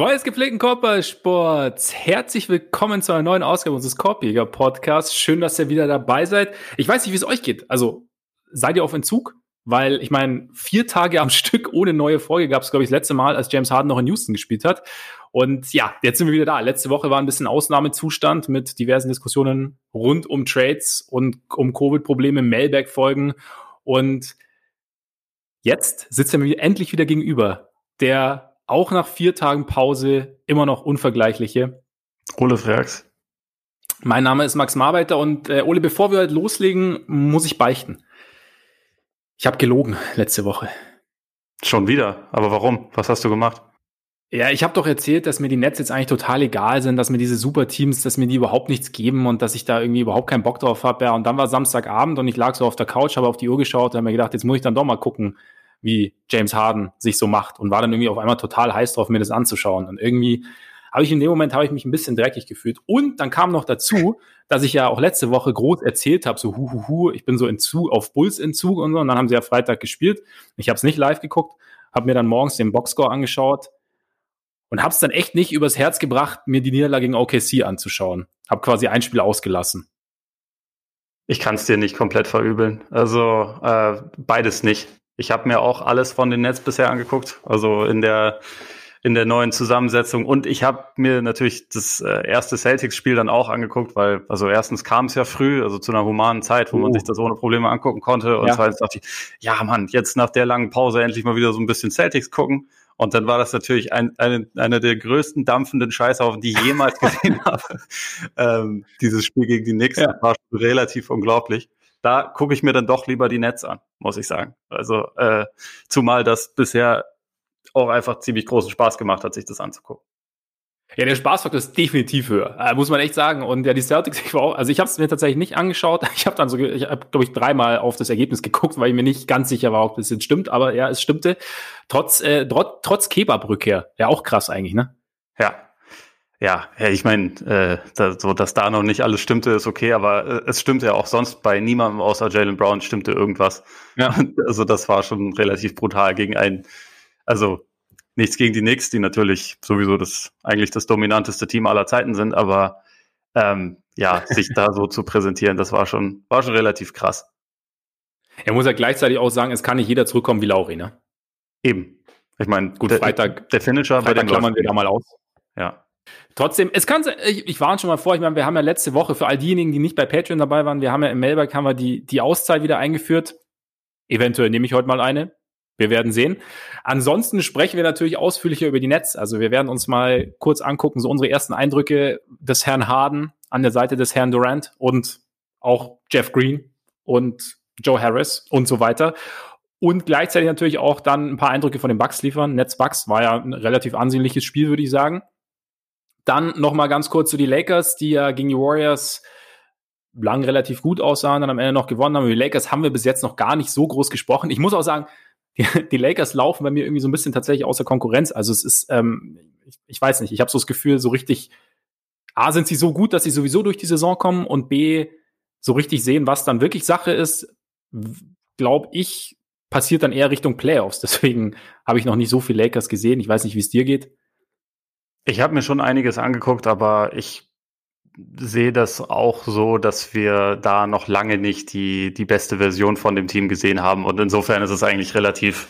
Freunde des gepflegten Körpersports, herzlich willkommen zu einer neuen Ausgabe unseres Korbjäger Podcasts. Schön, dass ihr wieder dabei seid. Ich weiß nicht, wie es euch geht. Also seid ihr auf Entzug? Weil ich meine, vier Tage am Stück ohne neue Folge gab es, glaube ich, das letzte Mal, als James Harden noch in Houston gespielt hat. Und ja, jetzt sind wir wieder da. Letzte Woche war ein bisschen Ausnahmezustand mit diversen Diskussionen rund um Trades und um Covid-Probleme, Mailback-Folgen. Und jetzt sitzt er mir endlich wieder gegenüber. Der auch nach vier Tagen Pause immer noch unvergleichliche. Ole Frags. Mein Name ist Max Marbeiter und äh, Ole, bevor wir halt loslegen, muss ich beichten. Ich habe gelogen letzte Woche. Schon wieder? Aber warum? Was hast du gemacht? Ja, ich habe doch erzählt, dass mir die Nets jetzt eigentlich total egal sind, dass mir diese Superteams, dass mir die überhaupt nichts geben und dass ich da irgendwie überhaupt keinen Bock drauf habe. Ja, und dann war Samstagabend und ich lag so auf der Couch, habe auf die Uhr geschaut und habe mir gedacht, jetzt muss ich dann doch mal gucken, wie James Harden sich so macht und war dann irgendwie auf einmal total heiß drauf, mir das anzuschauen. Und irgendwie habe ich in dem Moment habe ich mich ein bisschen dreckig gefühlt. Und dann kam noch dazu, dass ich ja auch letzte Woche groß erzählt habe, so hu hu hu, ich bin so in Zug, auf Bulls in Zug und so. Und dann haben sie ja Freitag gespielt. Ich habe es nicht live geguckt, habe mir dann morgens den Boxscore angeschaut und habe es dann echt nicht übers Herz gebracht, mir die Niederlage gegen OKC anzuschauen. Habe quasi ein Spiel ausgelassen. Ich kann es dir nicht komplett verübeln. Also äh, beides nicht. Ich habe mir auch alles von den Nets bisher angeguckt, also in der in der neuen Zusammensetzung. Und ich habe mir natürlich das äh, erste Celtics-Spiel dann auch angeguckt, weil, also erstens kam es ja früh, also zu einer humanen Zeit, wo uh. man sich das ohne Probleme angucken konnte. Und ja. zweitens dachte ich, ja Mann, jetzt nach der langen Pause endlich mal wieder so ein bisschen Celtics gucken. Und dann war das natürlich ein, eine, eine der größten dampfenden Scheißhaufen, die ich jemals gesehen habe. Ähm, dieses Spiel gegen die Knicks ja. war relativ unglaublich da gucke ich mir dann doch lieber die Nets an, muss ich sagen. Also äh, zumal das bisher auch einfach ziemlich großen Spaß gemacht hat, sich das anzugucken. Ja, der Spaßfaktor ist definitiv höher, äh, muss man echt sagen. Und ja, die Celtics, ich war auch, also ich habe es mir tatsächlich nicht angeschaut. Ich habe dann so, ich habe glaube ich dreimal auf das Ergebnis geguckt, weil ich mir nicht ganz sicher war, ob das jetzt stimmt. Aber ja, es stimmte. Trotz äh, trotz, trotz Kebab-Rückkehr. Ja, auch krass eigentlich, ne? Ja, ja, ich meine, äh, da, so dass da noch nicht alles stimmte, ist okay, aber äh, es stimmte ja auch sonst bei niemandem außer Jalen Brown stimmte irgendwas. Ja. Also das war schon relativ brutal gegen einen, also nichts gegen die Knicks, die natürlich sowieso das eigentlich das dominanteste Team aller Zeiten sind, aber ähm, ja, sich da so zu präsentieren, das war schon, war schon relativ krass. Er muss ja gleichzeitig auch sagen, es kann nicht jeder zurückkommen wie Lauri, ne? Eben. Ich meine, gut, der, Freitag, der Finisher Freitag bei den klammern wir da mal aus. Ja. Trotzdem, es kann ich, ich warne schon mal vor, ich meine, wir haben ja letzte Woche für all diejenigen, die nicht bei Patreon dabei waren, wir haben ja im Mailback haben wir die, die Auszeit wieder eingeführt. Eventuell nehme ich heute mal eine. Wir werden sehen. Ansonsten sprechen wir natürlich ausführlicher über die Netz. Also wir werden uns mal kurz angucken, so unsere ersten Eindrücke des Herrn Harden an der Seite des Herrn Durant und auch Jeff Green und Joe Harris und so weiter. Und gleichzeitig natürlich auch dann ein paar Eindrücke von den Bucks liefern. Netz Bucks war ja ein relativ ansehnliches Spiel, würde ich sagen. Dann noch mal ganz kurz zu die Lakers, die ja gegen die Warriors lang relativ gut aussahen, dann am Ende noch gewonnen haben. Die Lakers haben wir bis jetzt noch gar nicht so groß gesprochen. Ich muss auch sagen, die, die Lakers laufen bei mir irgendwie so ein bisschen tatsächlich außer Konkurrenz. Also es ist, ähm, ich, ich weiß nicht, ich habe so das Gefühl, so richtig, A, sind sie so gut, dass sie sowieso durch die Saison kommen und B, so richtig sehen, was dann wirklich Sache ist, glaube ich, passiert dann eher Richtung Playoffs. Deswegen habe ich noch nicht so viel Lakers gesehen. Ich weiß nicht, wie es dir geht. Ich habe mir schon einiges angeguckt, aber ich sehe das auch so, dass wir da noch lange nicht die, die beste Version von dem Team gesehen haben. Und insofern ist es eigentlich relativ,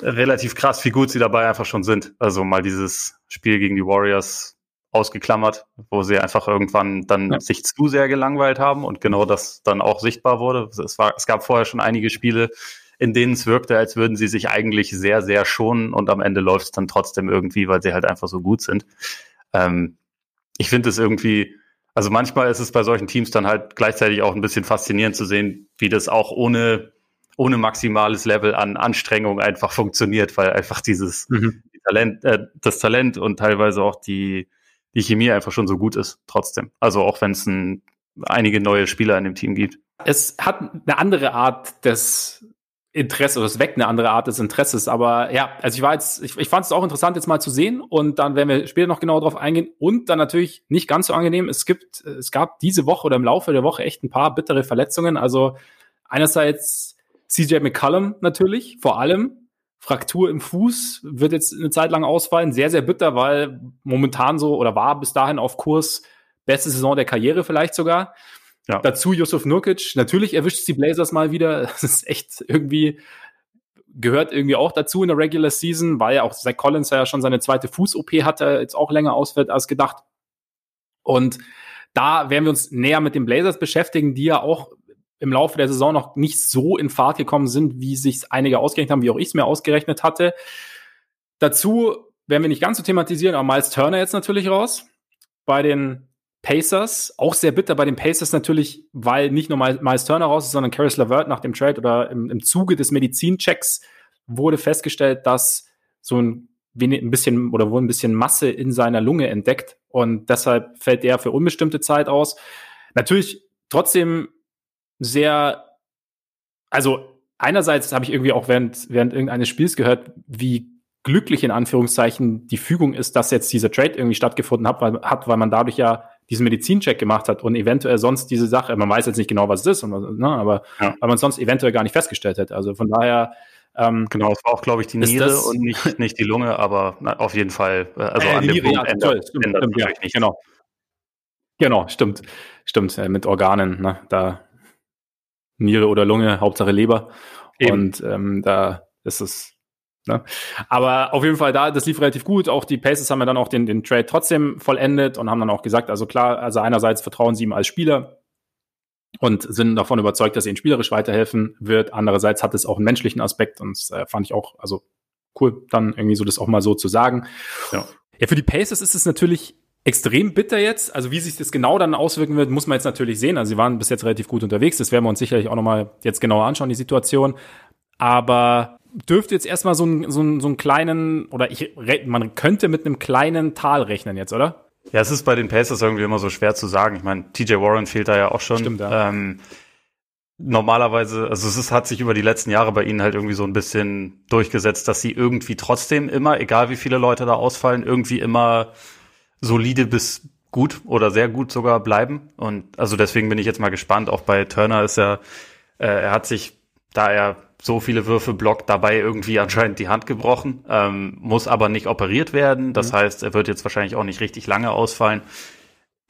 relativ krass, wie gut sie dabei einfach schon sind. Also mal dieses Spiel gegen die Warriors ausgeklammert, wo sie einfach irgendwann dann ja. sich zu sehr gelangweilt haben und genau das dann auch sichtbar wurde. Es, war, es gab vorher schon einige Spiele, in denen es wirkte, als würden sie sich eigentlich sehr, sehr schonen und am Ende läuft es dann trotzdem irgendwie, weil sie halt einfach so gut sind. Ähm, ich finde es irgendwie, also manchmal ist es bei solchen Teams dann halt gleichzeitig auch ein bisschen faszinierend zu sehen, wie das auch ohne, ohne maximales Level an Anstrengung einfach funktioniert, weil einfach dieses mhm. Talent, äh, das Talent und teilweise auch die, die Chemie einfach schon so gut ist, trotzdem. Also auch wenn es einige neue Spieler in dem Team gibt. Es hat eine andere Art des Interesse oder es weckt eine andere Art des Interesses. Aber ja, also ich war jetzt, ich, ich fand es auch interessant, jetzt mal zu sehen und dann werden wir später noch genauer drauf eingehen. Und dann natürlich nicht ganz so angenehm. Es gibt, es gab diese Woche oder im Laufe der Woche echt ein paar bittere Verletzungen. Also einerseits CJ McCullum natürlich, vor allem, Fraktur im Fuß, wird jetzt eine Zeit lang ausfallen. Sehr, sehr bitter, weil momentan so oder war bis dahin auf Kurs beste Saison der Karriere vielleicht sogar. Ja. Dazu Yusuf Nurkic. Natürlich erwischt die Blazers mal wieder. Das ist echt irgendwie, gehört irgendwie auch dazu in der Regular Season, weil ja auch Zach Collins ja schon seine zweite Fuß-OP hatte, jetzt auch länger ausfällt als gedacht. Und da werden wir uns näher mit den Blazers beschäftigen, die ja auch im Laufe der Saison noch nicht so in Fahrt gekommen sind, wie sich einige ausgerechnet haben, wie auch ich es mir ausgerechnet hatte. Dazu werden wir nicht ganz so thematisieren, aber Miles Turner jetzt natürlich raus. Bei den Pacers, auch sehr bitter bei den Pacers natürlich, weil nicht nur Miles Turner raus ist, sondern Caris LeVert nach dem Trade oder im, im Zuge des Medizinchecks wurde festgestellt, dass so ein, ein bisschen oder wurde ein bisschen Masse in seiner Lunge entdeckt und deshalb fällt er für unbestimmte Zeit aus. Natürlich trotzdem sehr, also einerseits habe ich irgendwie auch während, während irgendeines Spiels gehört, wie glücklich in Anführungszeichen die Fügung ist, dass jetzt dieser Trade irgendwie stattgefunden hat, weil, hat, weil man dadurch ja diesen Medizincheck gemacht hat und eventuell sonst diese Sache, man weiß jetzt nicht genau, was es ist, ne, aber ja. weil man sonst eventuell gar nicht festgestellt hätte. Also von daher ähm, genau, es war auch, glaube ich, die Niere und nicht, nicht die Lunge, aber na, auf jeden Fall. Äh, also äh, an dem Niere, Punkt ja, ändert, stimmt, ändert stimmt, ja, nicht. Genau. Genau, stimmt. Stimmt, äh, mit Organen, ne? Da Niere oder Lunge, Hauptsache Leber. Eben. Und ähm, da ist es. Ne? Aber auf jeden Fall da, das lief relativ gut. Auch die Pacers haben ja dann auch den, den Trade trotzdem vollendet und haben dann auch gesagt, also klar, also einerseits vertrauen sie ihm als Spieler und sind davon überzeugt, dass er ihnen spielerisch weiterhelfen wird. Andererseits hat es auch einen menschlichen Aspekt und das äh, fand ich auch, also cool, dann irgendwie so das auch mal so zu sagen. Ja. Ja, für die Pacers ist es natürlich extrem bitter jetzt. Also wie sich das genau dann auswirken wird, muss man jetzt natürlich sehen. Also sie waren bis jetzt relativ gut unterwegs. Das werden wir uns sicherlich auch nochmal jetzt genauer anschauen, die Situation. Aber dürfte jetzt erstmal so, ein, so, ein, so einen kleinen, oder ich, man könnte mit einem kleinen Tal rechnen jetzt, oder? Ja, es ist bei den Pacers irgendwie immer so schwer zu sagen. Ich meine, TJ Warren fehlt da ja auch schon. Stimmt, ja. Ähm, normalerweise, also es ist, hat sich über die letzten Jahre bei ihnen halt irgendwie so ein bisschen durchgesetzt, dass sie irgendwie trotzdem immer, egal wie viele Leute da ausfallen, irgendwie immer solide bis gut oder sehr gut sogar bleiben. Und also deswegen bin ich jetzt mal gespannt. Auch bei Turner ist er, äh, er hat sich, da er so viele Würfe blockt, dabei irgendwie anscheinend die Hand gebrochen, ähm, muss aber nicht operiert werden. Das mhm. heißt, er wird jetzt wahrscheinlich auch nicht richtig lange ausfallen.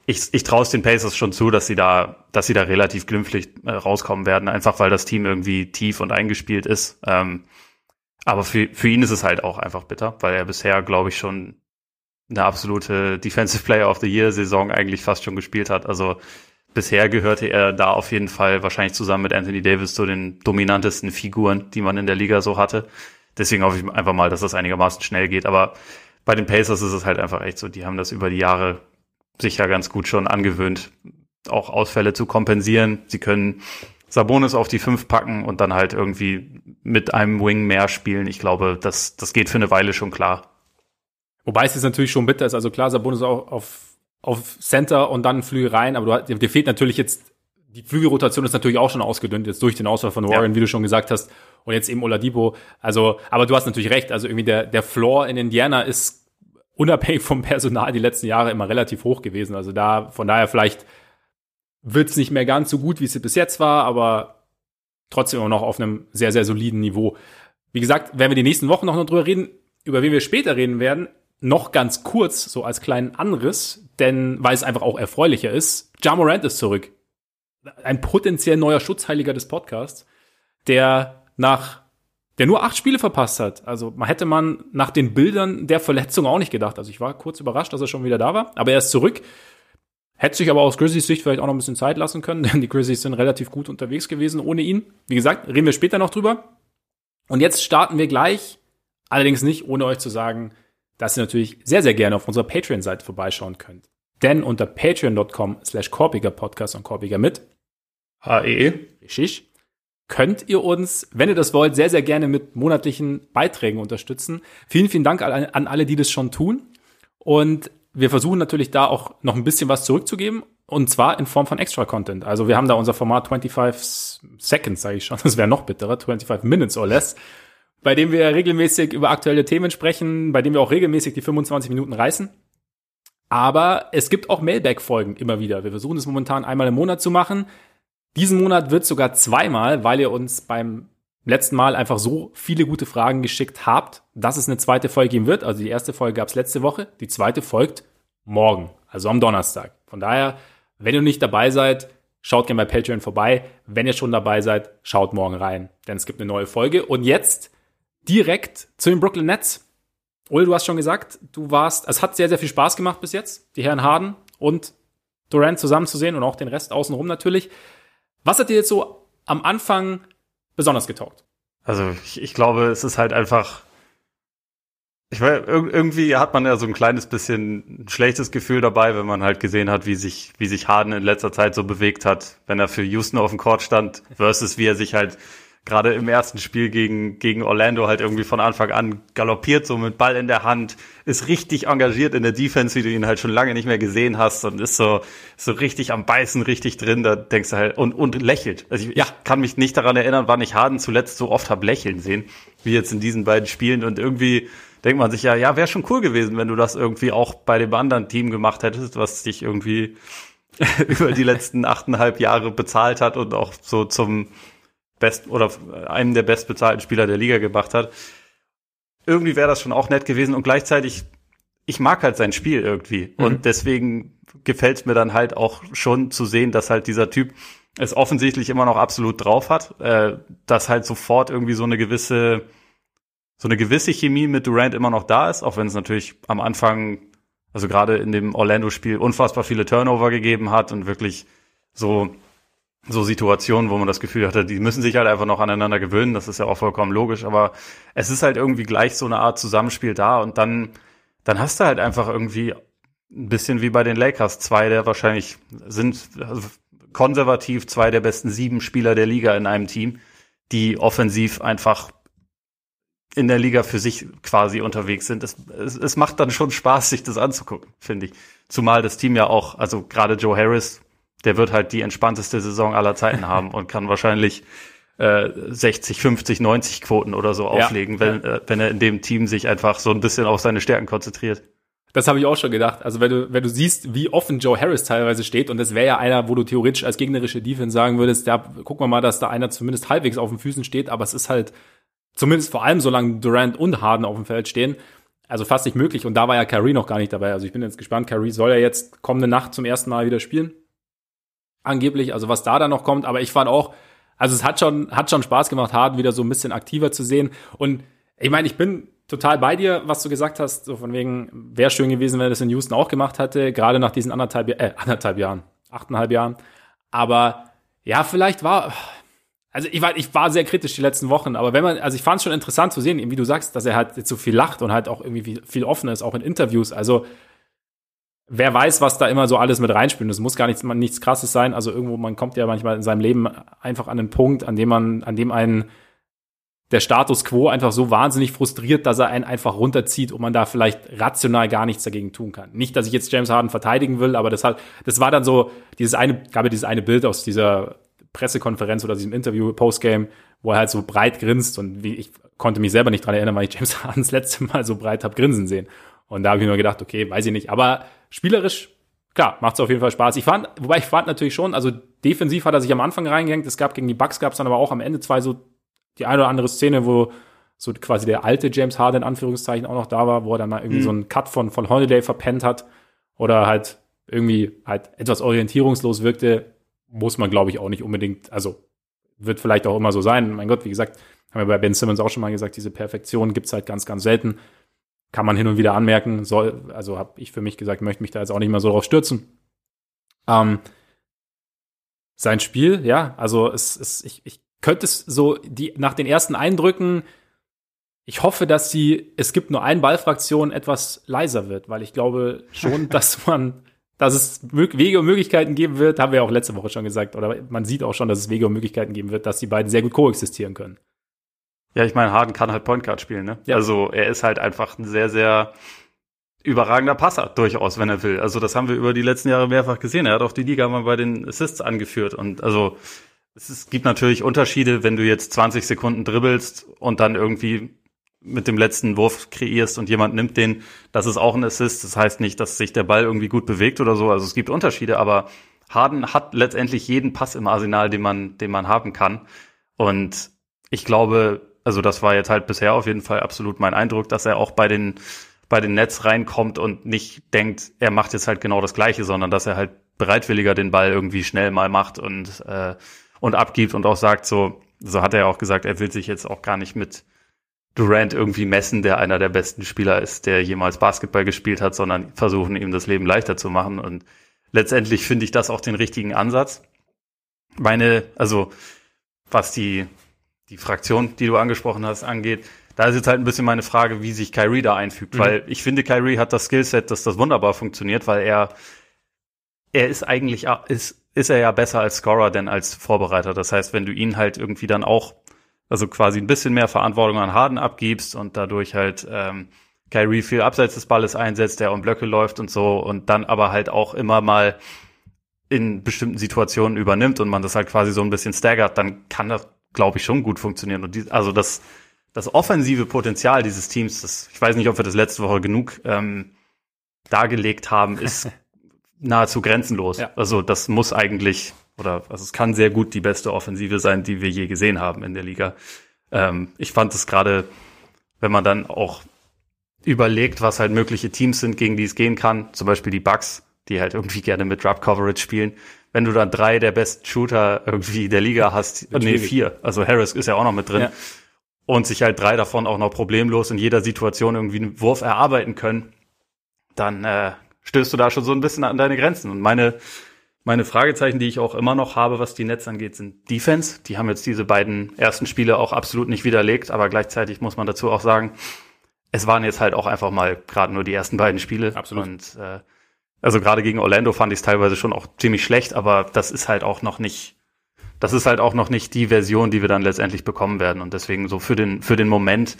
Ich, ich traue es den Pacers schon zu, dass sie da, dass sie da relativ glimpflich äh, rauskommen werden, einfach weil das Team irgendwie tief und eingespielt ist. Ähm, aber für, für ihn ist es halt auch einfach bitter, weil er bisher, glaube ich, schon eine absolute Defensive Player of the Year Saison eigentlich fast schon gespielt hat. Also bisher gehörte er da auf jeden Fall wahrscheinlich zusammen mit Anthony Davis zu den dominantesten Figuren, die man in der Liga so hatte. Deswegen hoffe ich einfach mal, dass das einigermaßen schnell geht. Aber bei den Pacers ist es halt einfach echt so, die haben das über die Jahre sicher ganz gut schon angewöhnt, auch Ausfälle zu kompensieren. Sie können Sabonis auf die fünf packen und dann halt irgendwie mit einem Wing mehr spielen. Ich glaube, das, das geht für eine Weile schon klar. Wobei es jetzt natürlich schon bitter ist. Also klar, Sabonis auch auf, auf Center und dann Flügel rein, aber du, dir fehlt natürlich jetzt, die Flügelrotation ist natürlich auch schon ausgedünnt, jetzt durch den Ausfall von Warren, ja. wie du schon gesagt hast. Und jetzt eben Oladipo. Also, aber du hast natürlich recht. Also irgendwie der, der Floor in Indiana ist unabhängig vom Personal die letzten Jahre immer relativ hoch gewesen. Also da, von daher vielleicht wird's nicht mehr ganz so gut, wie es bis jetzt war, aber trotzdem immer noch auf einem sehr, sehr soliden Niveau. Wie gesagt, werden wir die nächsten Wochen noch drüber reden. Über wen wir später reden werden, noch ganz kurz, so als kleinen Anriss, denn weil es einfach auch erfreulicher ist, Ja Morant ist zurück. Ein potenziell neuer Schutzheiliger des Podcasts, der nach der nur acht Spiele verpasst hat. Also man hätte man nach den Bildern der Verletzung auch nicht gedacht. Also ich war kurz überrascht, dass er schon wieder da war, aber er ist zurück. Hätte sich aber aus Grizzlies Sicht vielleicht auch noch ein bisschen Zeit lassen können, denn die Grizzlies sind relativ gut unterwegs gewesen ohne ihn. Wie gesagt, reden wir später noch drüber. Und jetzt starten wir gleich, allerdings nicht ohne euch zu sagen, dass ihr natürlich sehr, sehr gerne auf unserer Patreon-Seite vorbeischauen könnt. Denn unter patreon.com slash korpiger Podcast und korpiger mit HE. Richtig. Könnt ihr uns, wenn ihr das wollt, sehr, sehr gerne mit monatlichen Beiträgen unterstützen. Vielen, vielen Dank an, an alle, die das schon tun. Und wir versuchen natürlich da auch noch ein bisschen was zurückzugeben. Und zwar in Form von Extra-Content. Also wir haben da unser Format 25 Seconds, sage ich schon. Das wäre noch bitterer. 25 Minutes or less bei dem wir regelmäßig über aktuelle Themen sprechen, bei dem wir auch regelmäßig die 25 Minuten reißen. Aber es gibt auch Mailback-Folgen immer wieder. Wir versuchen es momentan einmal im Monat zu machen. Diesen Monat wird sogar zweimal, weil ihr uns beim letzten Mal einfach so viele gute Fragen geschickt habt, dass es eine zweite Folge geben wird. Also die erste Folge gab es letzte Woche, die zweite folgt morgen, also am Donnerstag. Von daher, wenn ihr nicht dabei seid, schaut gerne bei Patreon vorbei. Wenn ihr schon dabei seid, schaut morgen rein, denn es gibt eine neue Folge. Und jetzt direkt zu den Brooklyn Nets. Ole, du hast schon gesagt, du warst, es hat sehr, sehr viel Spaß gemacht bis jetzt, die Herren Harden und Durant zusammenzusehen und auch den Rest außenrum natürlich. Was hat dir jetzt so am Anfang besonders getaugt? Also ich, ich glaube, es ist halt einfach ich weiß, irgendwie hat man ja so ein kleines bisschen ein schlechtes Gefühl dabei, wenn man halt gesehen hat, wie sich, wie sich Harden in letzter Zeit so bewegt hat, wenn er für Houston auf dem Court stand, versus wie er sich halt gerade im ersten Spiel gegen, gegen Orlando halt irgendwie von Anfang an galoppiert, so mit Ball in der Hand, ist richtig engagiert in der Defense, wie du ihn halt schon lange nicht mehr gesehen hast und ist so, so richtig am Beißen, richtig drin, da denkst du halt, und, und lächelt. Also ich, ja. ich kann mich nicht daran erinnern, wann ich Harden zuletzt so oft hab lächeln sehen, wie jetzt in diesen beiden Spielen und irgendwie, denkt man sich ja, ja, wäre schon cool gewesen, wenn du das irgendwie auch bei dem anderen Team gemacht hättest, was dich irgendwie über die letzten achteinhalb Jahre bezahlt hat und auch so zum best oder einem der bestbezahlten Spieler der Liga gemacht hat. Irgendwie wäre das schon auch nett gewesen und gleichzeitig, ich mag halt sein Spiel irgendwie mhm. und deswegen gefällt es mir dann halt auch schon zu sehen, dass halt dieser Typ es offensichtlich immer noch absolut drauf hat, äh, dass halt sofort irgendwie so eine gewisse so eine gewisse Chemie mit Durant immer noch da ist, auch wenn es natürlich am Anfang, also gerade in dem Orlando-Spiel, unfassbar viele Turnover gegeben hat und wirklich so, so Situationen, wo man das Gefühl hatte, die müssen sich halt einfach noch aneinander gewöhnen. Das ist ja auch vollkommen logisch, aber es ist halt irgendwie gleich so eine Art Zusammenspiel da und dann, dann hast du halt einfach irgendwie ein bisschen wie bei den Lakers, zwei der wahrscheinlich sind also konservativ zwei der besten sieben Spieler der Liga in einem Team, die offensiv einfach in der Liga für sich quasi unterwegs sind. Es, es, es macht dann schon Spaß, sich das anzugucken, finde ich. Zumal das Team ja auch, also gerade Joe Harris, der wird halt die entspannteste Saison aller Zeiten haben und kann wahrscheinlich äh, 60, 50, 90 Quoten oder so auflegen, ja, wenn, ja. Äh, wenn er in dem Team sich einfach so ein bisschen auf seine Stärken konzentriert. Das habe ich auch schon gedacht. Also wenn du, wenn du siehst, wie offen Joe Harris teilweise steht, und das wäre ja einer, wo du theoretisch als gegnerische Defense sagen würdest, ja, guck mal mal, dass da einer zumindest halbwegs auf den Füßen steht, aber es ist halt Zumindest vor allem, solange Durant und Harden auf dem Feld stehen. Also fast nicht möglich. Und da war ja Kyrie noch gar nicht dabei. Also ich bin jetzt gespannt. Kyrie soll ja jetzt kommende Nacht zum ersten Mal wieder spielen. Angeblich. Also was da dann noch kommt. Aber ich fand auch, also es hat schon, hat schon Spaß gemacht, Harden wieder so ein bisschen aktiver zu sehen. Und ich meine, ich bin total bei dir, was du gesagt hast. So von wegen, wäre schön gewesen, wenn er das in Houston auch gemacht hätte. Gerade nach diesen anderthalb, äh, anderthalb Jahren. Achteinhalb Jahren. Aber ja, vielleicht war, also ich war, ich war sehr kritisch die letzten Wochen, aber wenn man, also ich fand es schon interessant zu sehen, wie du sagst, dass er halt jetzt so viel lacht und halt auch irgendwie viel offener ist, auch in Interviews. Also wer weiß, was da immer so alles mit reinspielt. Das muss gar nichts, nichts krasses sein. Also irgendwo, man kommt ja manchmal in seinem Leben einfach an einen Punkt, an dem man, an dem einen der Status quo einfach so wahnsinnig frustriert, dass er einen einfach runterzieht und man da vielleicht rational gar nichts dagegen tun kann. Nicht, dass ich jetzt James Harden verteidigen will, aber das hat, das war dann so dieses eine, gab ja dieses eine Bild aus dieser Pressekonferenz oder diesem Interview, Postgame, wo er halt so breit grinst und wie ich konnte mich selber nicht dran erinnern, weil ich James Harden das letzte Mal so breit hab grinsen sehen. Und da habe ich mir gedacht, okay, weiß ich nicht. Aber spielerisch, klar, macht es auf jeden Fall Spaß. Ich fand, wobei ich fand natürlich schon, also defensiv hat er sich am Anfang reingehängt. Es gab gegen die Bucks gab es dann aber auch am Ende zwei so die eine oder andere Szene, wo so quasi der alte James Harden in Anführungszeichen auch noch da war, wo er dann mal irgendwie mhm. so einen Cut von, von Holiday verpennt hat oder halt irgendwie halt etwas orientierungslos wirkte muss man, glaube ich, auch nicht unbedingt, also wird vielleicht auch immer so sein. Mein Gott, wie gesagt, haben wir bei Ben Simmons auch schon mal gesagt, diese Perfektion gibt's halt ganz, ganz selten. Kann man hin und wieder anmerken. Soll, also habe ich für mich gesagt, möchte mich da jetzt auch nicht mehr so drauf stürzen. Ähm, sein Spiel, ja, also es, es, ich, ich könnte es so, die, nach den ersten Eindrücken, ich hoffe, dass sie, es gibt nur eine Ballfraktion, etwas leiser wird, weil ich glaube schon, dass man dass es Wege und Möglichkeiten geben wird, haben wir auch letzte Woche schon gesagt, oder man sieht auch schon, dass es Wege und Möglichkeiten geben wird, dass die beiden sehr gut koexistieren können. Ja, ich meine, Harden kann halt Point Guard spielen, ne? Ja. Also er ist halt einfach ein sehr, sehr überragender Passer, durchaus, wenn er will. Also das haben wir über die letzten Jahre mehrfach gesehen. Er hat auch die Liga mal bei den Assists angeführt. Und also es, ist, gibt natürlich Unterschiede, wenn du jetzt 20 Sekunden dribbelst und dann irgendwie mit dem letzten Wurf kreierst und jemand nimmt den, das ist auch ein Assist. Das heißt nicht, dass sich der Ball irgendwie gut bewegt oder so. Also es gibt Unterschiede, aber Harden hat letztendlich jeden Pass im Arsenal, den man, den man haben kann. Und ich glaube, also das war jetzt halt bisher auf jeden Fall absolut mein Eindruck, dass er auch bei den bei den Nets reinkommt und nicht denkt, er macht jetzt halt genau das Gleiche, sondern dass er halt bereitwilliger den Ball irgendwie schnell mal macht und äh, und abgibt und auch sagt so, so hat er auch gesagt, er will sich jetzt auch gar nicht mit Durant irgendwie messen, der einer der besten Spieler ist, der jemals Basketball gespielt hat, sondern versuchen ihm das Leben leichter zu machen. Und letztendlich finde ich das auch den richtigen Ansatz. Meine, also was die, die Fraktion, die du angesprochen hast, angeht, da ist jetzt halt ein bisschen meine Frage, wie sich Kyrie da einfügt, mhm. weil ich finde, Kyrie hat das Skillset, dass das wunderbar funktioniert, weil er, er ist eigentlich, ist, ist er ja besser als Scorer denn als Vorbereiter. Das heißt, wenn du ihn halt irgendwie dann auch also quasi ein bisschen mehr Verantwortung an Harden abgibst und dadurch halt ähm, Kyrie viel abseits des Balles einsetzt, der um Blöcke läuft und so und dann aber halt auch immer mal in bestimmten Situationen übernimmt und man das halt quasi so ein bisschen staggert, dann kann das, glaube ich, schon gut funktionieren. Und die, also das, das offensive Potenzial dieses Teams, das, ich weiß nicht, ob wir das letzte Woche genug ähm, dargelegt haben, ist nahezu grenzenlos. Ja. Also das muss eigentlich oder also es kann sehr gut die beste Offensive sein, die wir je gesehen haben in der Liga. Ähm, ich fand es gerade, wenn man dann auch überlegt, was halt mögliche Teams sind, gegen die es gehen kann, zum Beispiel die Bucks, die halt irgendwie gerne mit Drop Coverage spielen. Wenn du dann drei der besten Shooter irgendwie der Liga hast, nee, vier, also Harris ist ja auch noch mit drin, ja. und sich halt drei davon auch noch problemlos in jeder Situation irgendwie einen Wurf erarbeiten können, dann äh, stößt du da schon so ein bisschen an deine Grenzen. Und meine meine Fragezeichen, die ich auch immer noch habe, was die Netz angeht, sind Defense. Die haben jetzt diese beiden ersten Spiele auch absolut nicht widerlegt, aber gleichzeitig muss man dazu auch sagen, es waren jetzt halt auch einfach mal gerade nur die ersten beiden Spiele. Absolut. Und äh, also gerade gegen Orlando fand ich es teilweise schon auch ziemlich schlecht, aber das ist halt auch noch nicht, das ist halt auch noch nicht die Version, die wir dann letztendlich bekommen werden. Und deswegen so für den, für den Moment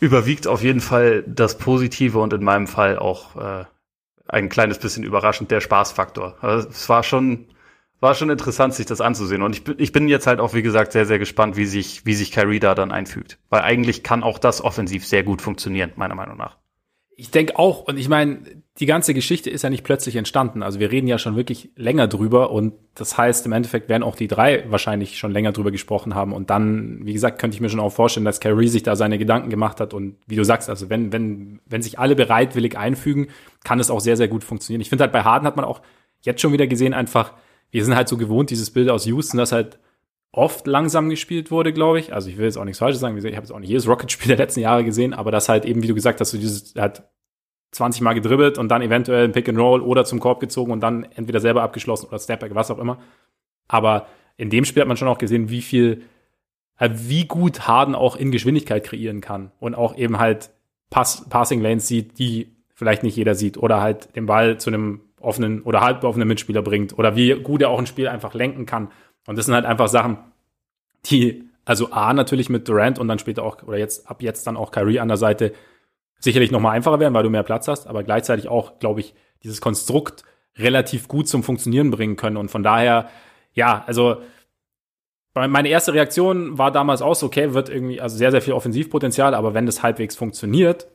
überwiegt auf jeden Fall das Positive und in meinem Fall auch äh, ein kleines bisschen überraschend der Spaßfaktor. Also es war schon, war schon interessant, sich das anzusehen. Und ich bin, ich bin jetzt halt auch, wie gesagt, sehr, sehr gespannt, wie sich, wie sich Kyrie da dann einfügt. Weil eigentlich kann auch das offensiv sehr gut funktionieren, meiner Meinung nach. Ich denke auch, und ich meine, die ganze Geschichte ist ja nicht plötzlich entstanden. Also wir reden ja schon wirklich länger drüber und das heißt, im Endeffekt werden auch die drei wahrscheinlich schon länger drüber gesprochen haben. Und dann, wie gesagt, könnte ich mir schon auch vorstellen, dass Kyrie sich da seine Gedanken gemacht hat. Und wie du sagst, also wenn, wenn, wenn sich alle bereitwillig einfügen, kann es auch sehr, sehr gut funktionieren. Ich finde halt bei Harden hat man auch jetzt schon wieder gesehen, einfach, wir sind halt so gewohnt, dieses Bild aus Houston, das halt oft langsam gespielt wurde, glaube ich. Also ich will jetzt auch nichts Falsches sagen, ich habe jetzt auch nicht jedes Rocket-Spiel der letzten Jahre gesehen, aber das halt eben, wie du gesagt hast, so dieses, hat 20 Mal gedribbelt und dann eventuell ein Pick and Roll oder zum Korb gezogen und dann entweder selber abgeschlossen oder Stepback, was auch immer. Aber in dem Spiel hat man schon auch gesehen, wie viel, äh, wie gut Harden auch in Geschwindigkeit kreieren kann und auch eben halt Pass, Passing Lanes sieht, die vielleicht nicht jeder sieht oder halt den Ball zu einem offenen oder halb offenen Mitspieler bringt oder wie gut er auch ein Spiel einfach lenken kann. Und das sind halt einfach Sachen, die, also A, natürlich mit Durant und dann später auch, oder jetzt, ab jetzt dann auch Kyrie an der Seite, sicherlich nochmal einfacher werden, weil du mehr Platz hast, aber gleichzeitig auch, glaube ich, dieses Konstrukt relativ gut zum Funktionieren bringen können. Und von daher, ja, also meine erste Reaktion war damals auch so, okay, wird irgendwie, also sehr, sehr viel Offensivpotenzial, aber wenn das halbwegs funktioniert,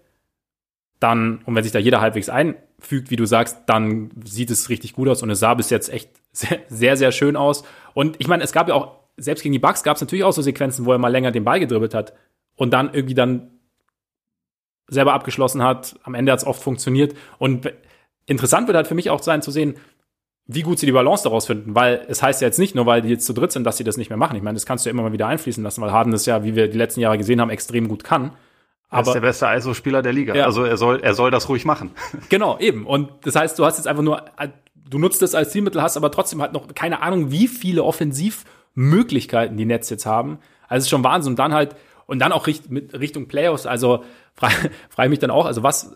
dann, und wenn sich da jeder halbwegs einfügt, wie du sagst, dann sieht es richtig gut aus und es sah bis jetzt echt sehr, sehr, sehr schön aus. Und ich meine, es gab ja auch, selbst gegen die Bucks gab es natürlich auch so Sequenzen, wo er mal länger den Ball gedribbelt hat und dann irgendwie dann selber abgeschlossen hat. Am Ende hat es oft funktioniert. Und interessant wird halt für mich auch sein zu sehen, wie gut sie die Balance daraus finden, weil es heißt ja jetzt nicht nur, weil die jetzt zu dritt sind, dass sie das nicht mehr machen. Ich meine, das kannst du ja immer mal wieder einfließen lassen, weil Harden das ja, wie wir die letzten Jahre gesehen haben, extrem gut kann. Aber, er ist der beste ISO-Spieler der Liga. Ja. Also er soll, er soll das ruhig machen. Genau, eben. Und das heißt, du hast jetzt einfach nur, du nutzt es als Zielmittel, hast aber trotzdem halt noch keine Ahnung, wie viele Offensivmöglichkeiten die Netz jetzt haben. Also es ist schon Wahnsinn. Und dann halt, und dann auch mit Richtung Playoffs, also frage frag ich mich dann auch, also was,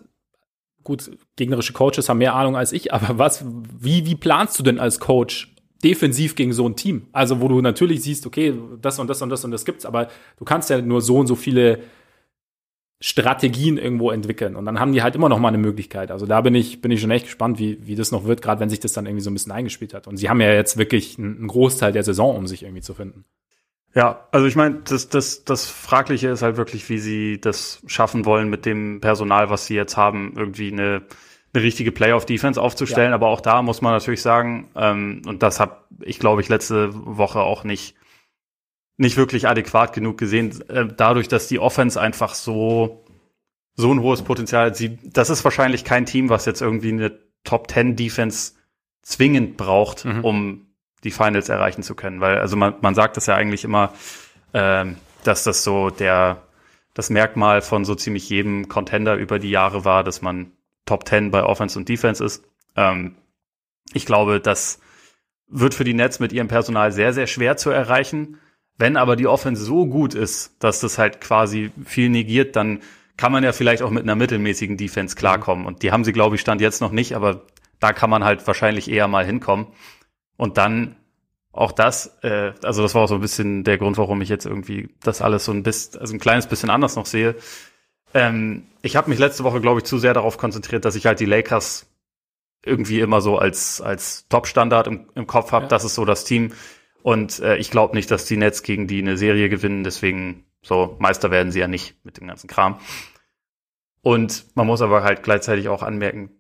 gut, gegnerische Coaches haben mehr Ahnung als ich, aber was, wie, wie planst du denn als Coach defensiv gegen so ein Team? Also, wo du natürlich siehst, okay, das und das und das und das gibt's, aber du kannst ja nur so und so viele Strategien irgendwo entwickeln. Und dann haben die halt immer noch mal eine Möglichkeit. Also da bin ich, bin ich schon echt gespannt, wie, wie das noch wird, gerade wenn sich das dann irgendwie so ein bisschen eingespielt hat. Und sie haben ja jetzt wirklich einen Großteil der Saison, um sich irgendwie zu finden. Ja, also ich meine, das, das, das Fragliche ist halt wirklich, wie sie das schaffen wollen, mit dem Personal, was sie jetzt haben, irgendwie eine, eine richtige Playoff-Defense aufzustellen. Ja. Aber auch da muss man natürlich sagen, ähm, und das habe ich, glaube ich, letzte Woche auch nicht nicht wirklich adäquat genug gesehen, äh, dadurch, dass die Offense einfach so, so ein hohes Potenzial, sie, das ist wahrscheinlich kein Team, was jetzt irgendwie eine Top 10 Defense zwingend braucht, mhm. um die Finals erreichen zu können. Weil, also man, man sagt das ja eigentlich immer, ähm, dass das so der, das Merkmal von so ziemlich jedem Contender über die Jahre war, dass man Top 10 bei Offense und Defense ist. Ähm, ich glaube, das wird für die Nets mit ihrem Personal sehr, sehr schwer zu erreichen. Wenn aber die Offense so gut ist, dass das halt quasi viel negiert, dann kann man ja vielleicht auch mit einer mittelmäßigen Defense klarkommen. Und die haben sie, glaube ich, stand jetzt noch nicht, aber da kann man halt wahrscheinlich eher mal hinkommen. Und dann auch das, äh, also das war auch so ein bisschen der Grund, warum ich jetzt irgendwie das alles so ein bisschen, also ein kleines bisschen anders noch sehe. Ähm, ich habe mich letzte Woche, glaube ich, zu sehr darauf konzentriert, dass ich halt die Lakers irgendwie immer so als, als Top-Standard im, im Kopf habe. Ja. Das ist so das Team. Und äh, ich glaube nicht, dass die Nets gegen die eine Serie gewinnen. Deswegen, so, Meister werden sie ja nicht mit dem ganzen Kram. Und man muss aber halt gleichzeitig auch anmerken,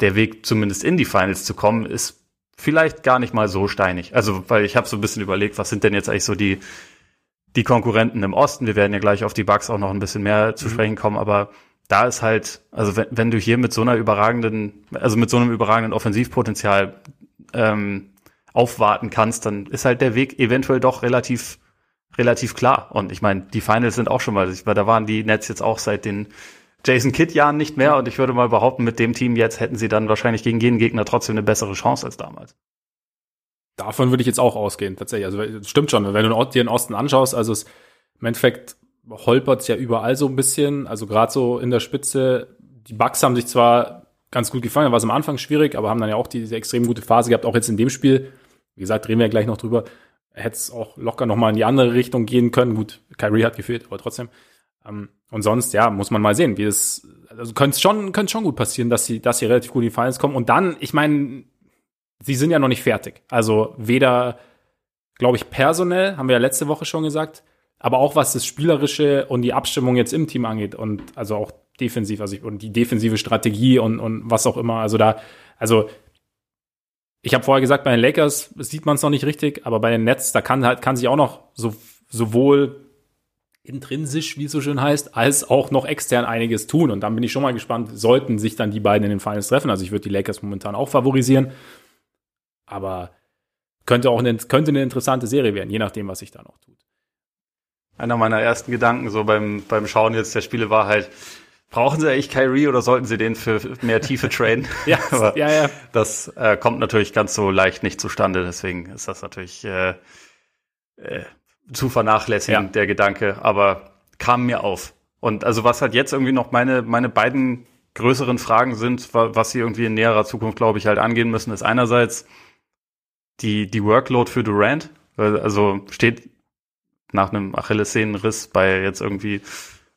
der Weg zumindest in die Finals zu kommen, ist vielleicht gar nicht mal so steinig. Also, weil ich habe so ein bisschen überlegt, was sind denn jetzt eigentlich so die, die Konkurrenten im Osten? Wir werden ja gleich auf die Bugs auch noch ein bisschen mehr zu mhm. sprechen kommen, aber da ist halt, also wenn, wenn du hier mit so einer überragenden, also mit so einem überragenden Offensivpotenzial ähm, aufwarten kannst, dann ist halt der Weg eventuell doch relativ relativ klar. Und ich meine, die Finals sind auch schon mal, weil da waren die Nets jetzt auch seit den Jason Kidd-Jahren nicht mehr. Und ich würde mal behaupten, mit dem Team jetzt hätten sie dann wahrscheinlich gegen jeden Gegner trotzdem eine bessere Chance als damals. Davon würde ich jetzt auch ausgehen, tatsächlich. Also stimmt schon, wenn du dir den Osten anschaust, also es, im Endeffekt holpert's ja überall so ein bisschen. Also gerade so in der Spitze. Die Bucks haben sich zwar ganz gut gefangen, war es am Anfang schwierig, aber haben dann ja auch diese extrem gute Phase gehabt, auch jetzt in dem Spiel. Wie gesagt, reden wir ja gleich noch drüber. Hätte es auch locker noch mal in die andere Richtung gehen können. Gut, Kyrie hat gefehlt, aber trotzdem. Ähm, und sonst, ja, muss man mal sehen, wie das, also könnte schon, könnte schon gut passieren, dass sie, dass sie relativ gut in die Finals kommen. Und dann, ich meine, sie sind ja noch nicht fertig. Also weder, glaube ich, personell, haben wir ja letzte Woche schon gesagt, aber auch was das Spielerische und die Abstimmung jetzt im Team angeht und also auch defensiv, also ich, und die defensive Strategie und, und was auch immer. Also da, also ich habe vorher gesagt, bei den Lakers sieht man es noch nicht richtig, aber bei den Nets, da kann halt, kann sich auch noch so, sowohl intrinsisch, wie es so schön heißt, als auch noch extern einiges tun. Und dann bin ich schon mal gespannt, sollten sich dann die beiden in den Finals treffen. Also ich würde die Lakers momentan auch favorisieren. Aber könnte auch eine, könnte eine interessante Serie werden, je nachdem, was sich da noch tut einer meiner ersten Gedanken so beim, beim Schauen jetzt der Spiele war halt, brauchen sie eigentlich Kyrie oder sollten sie den für mehr Tiefe traden? ja, Aber ja, ja. Das äh, kommt natürlich ganz so leicht nicht zustande, deswegen ist das natürlich äh, äh, zu vernachlässigen, ja. der Gedanke, aber kam mir auf. Und also was halt jetzt irgendwie noch meine, meine beiden größeren Fragen sind, was sie irgendwie in näherer Zukunft, glaube ich, halt angehen müssen, ist einerseits die, die Workload für Durant. Also steht nach einem Achillessehnenriss bei jetzt irgendwie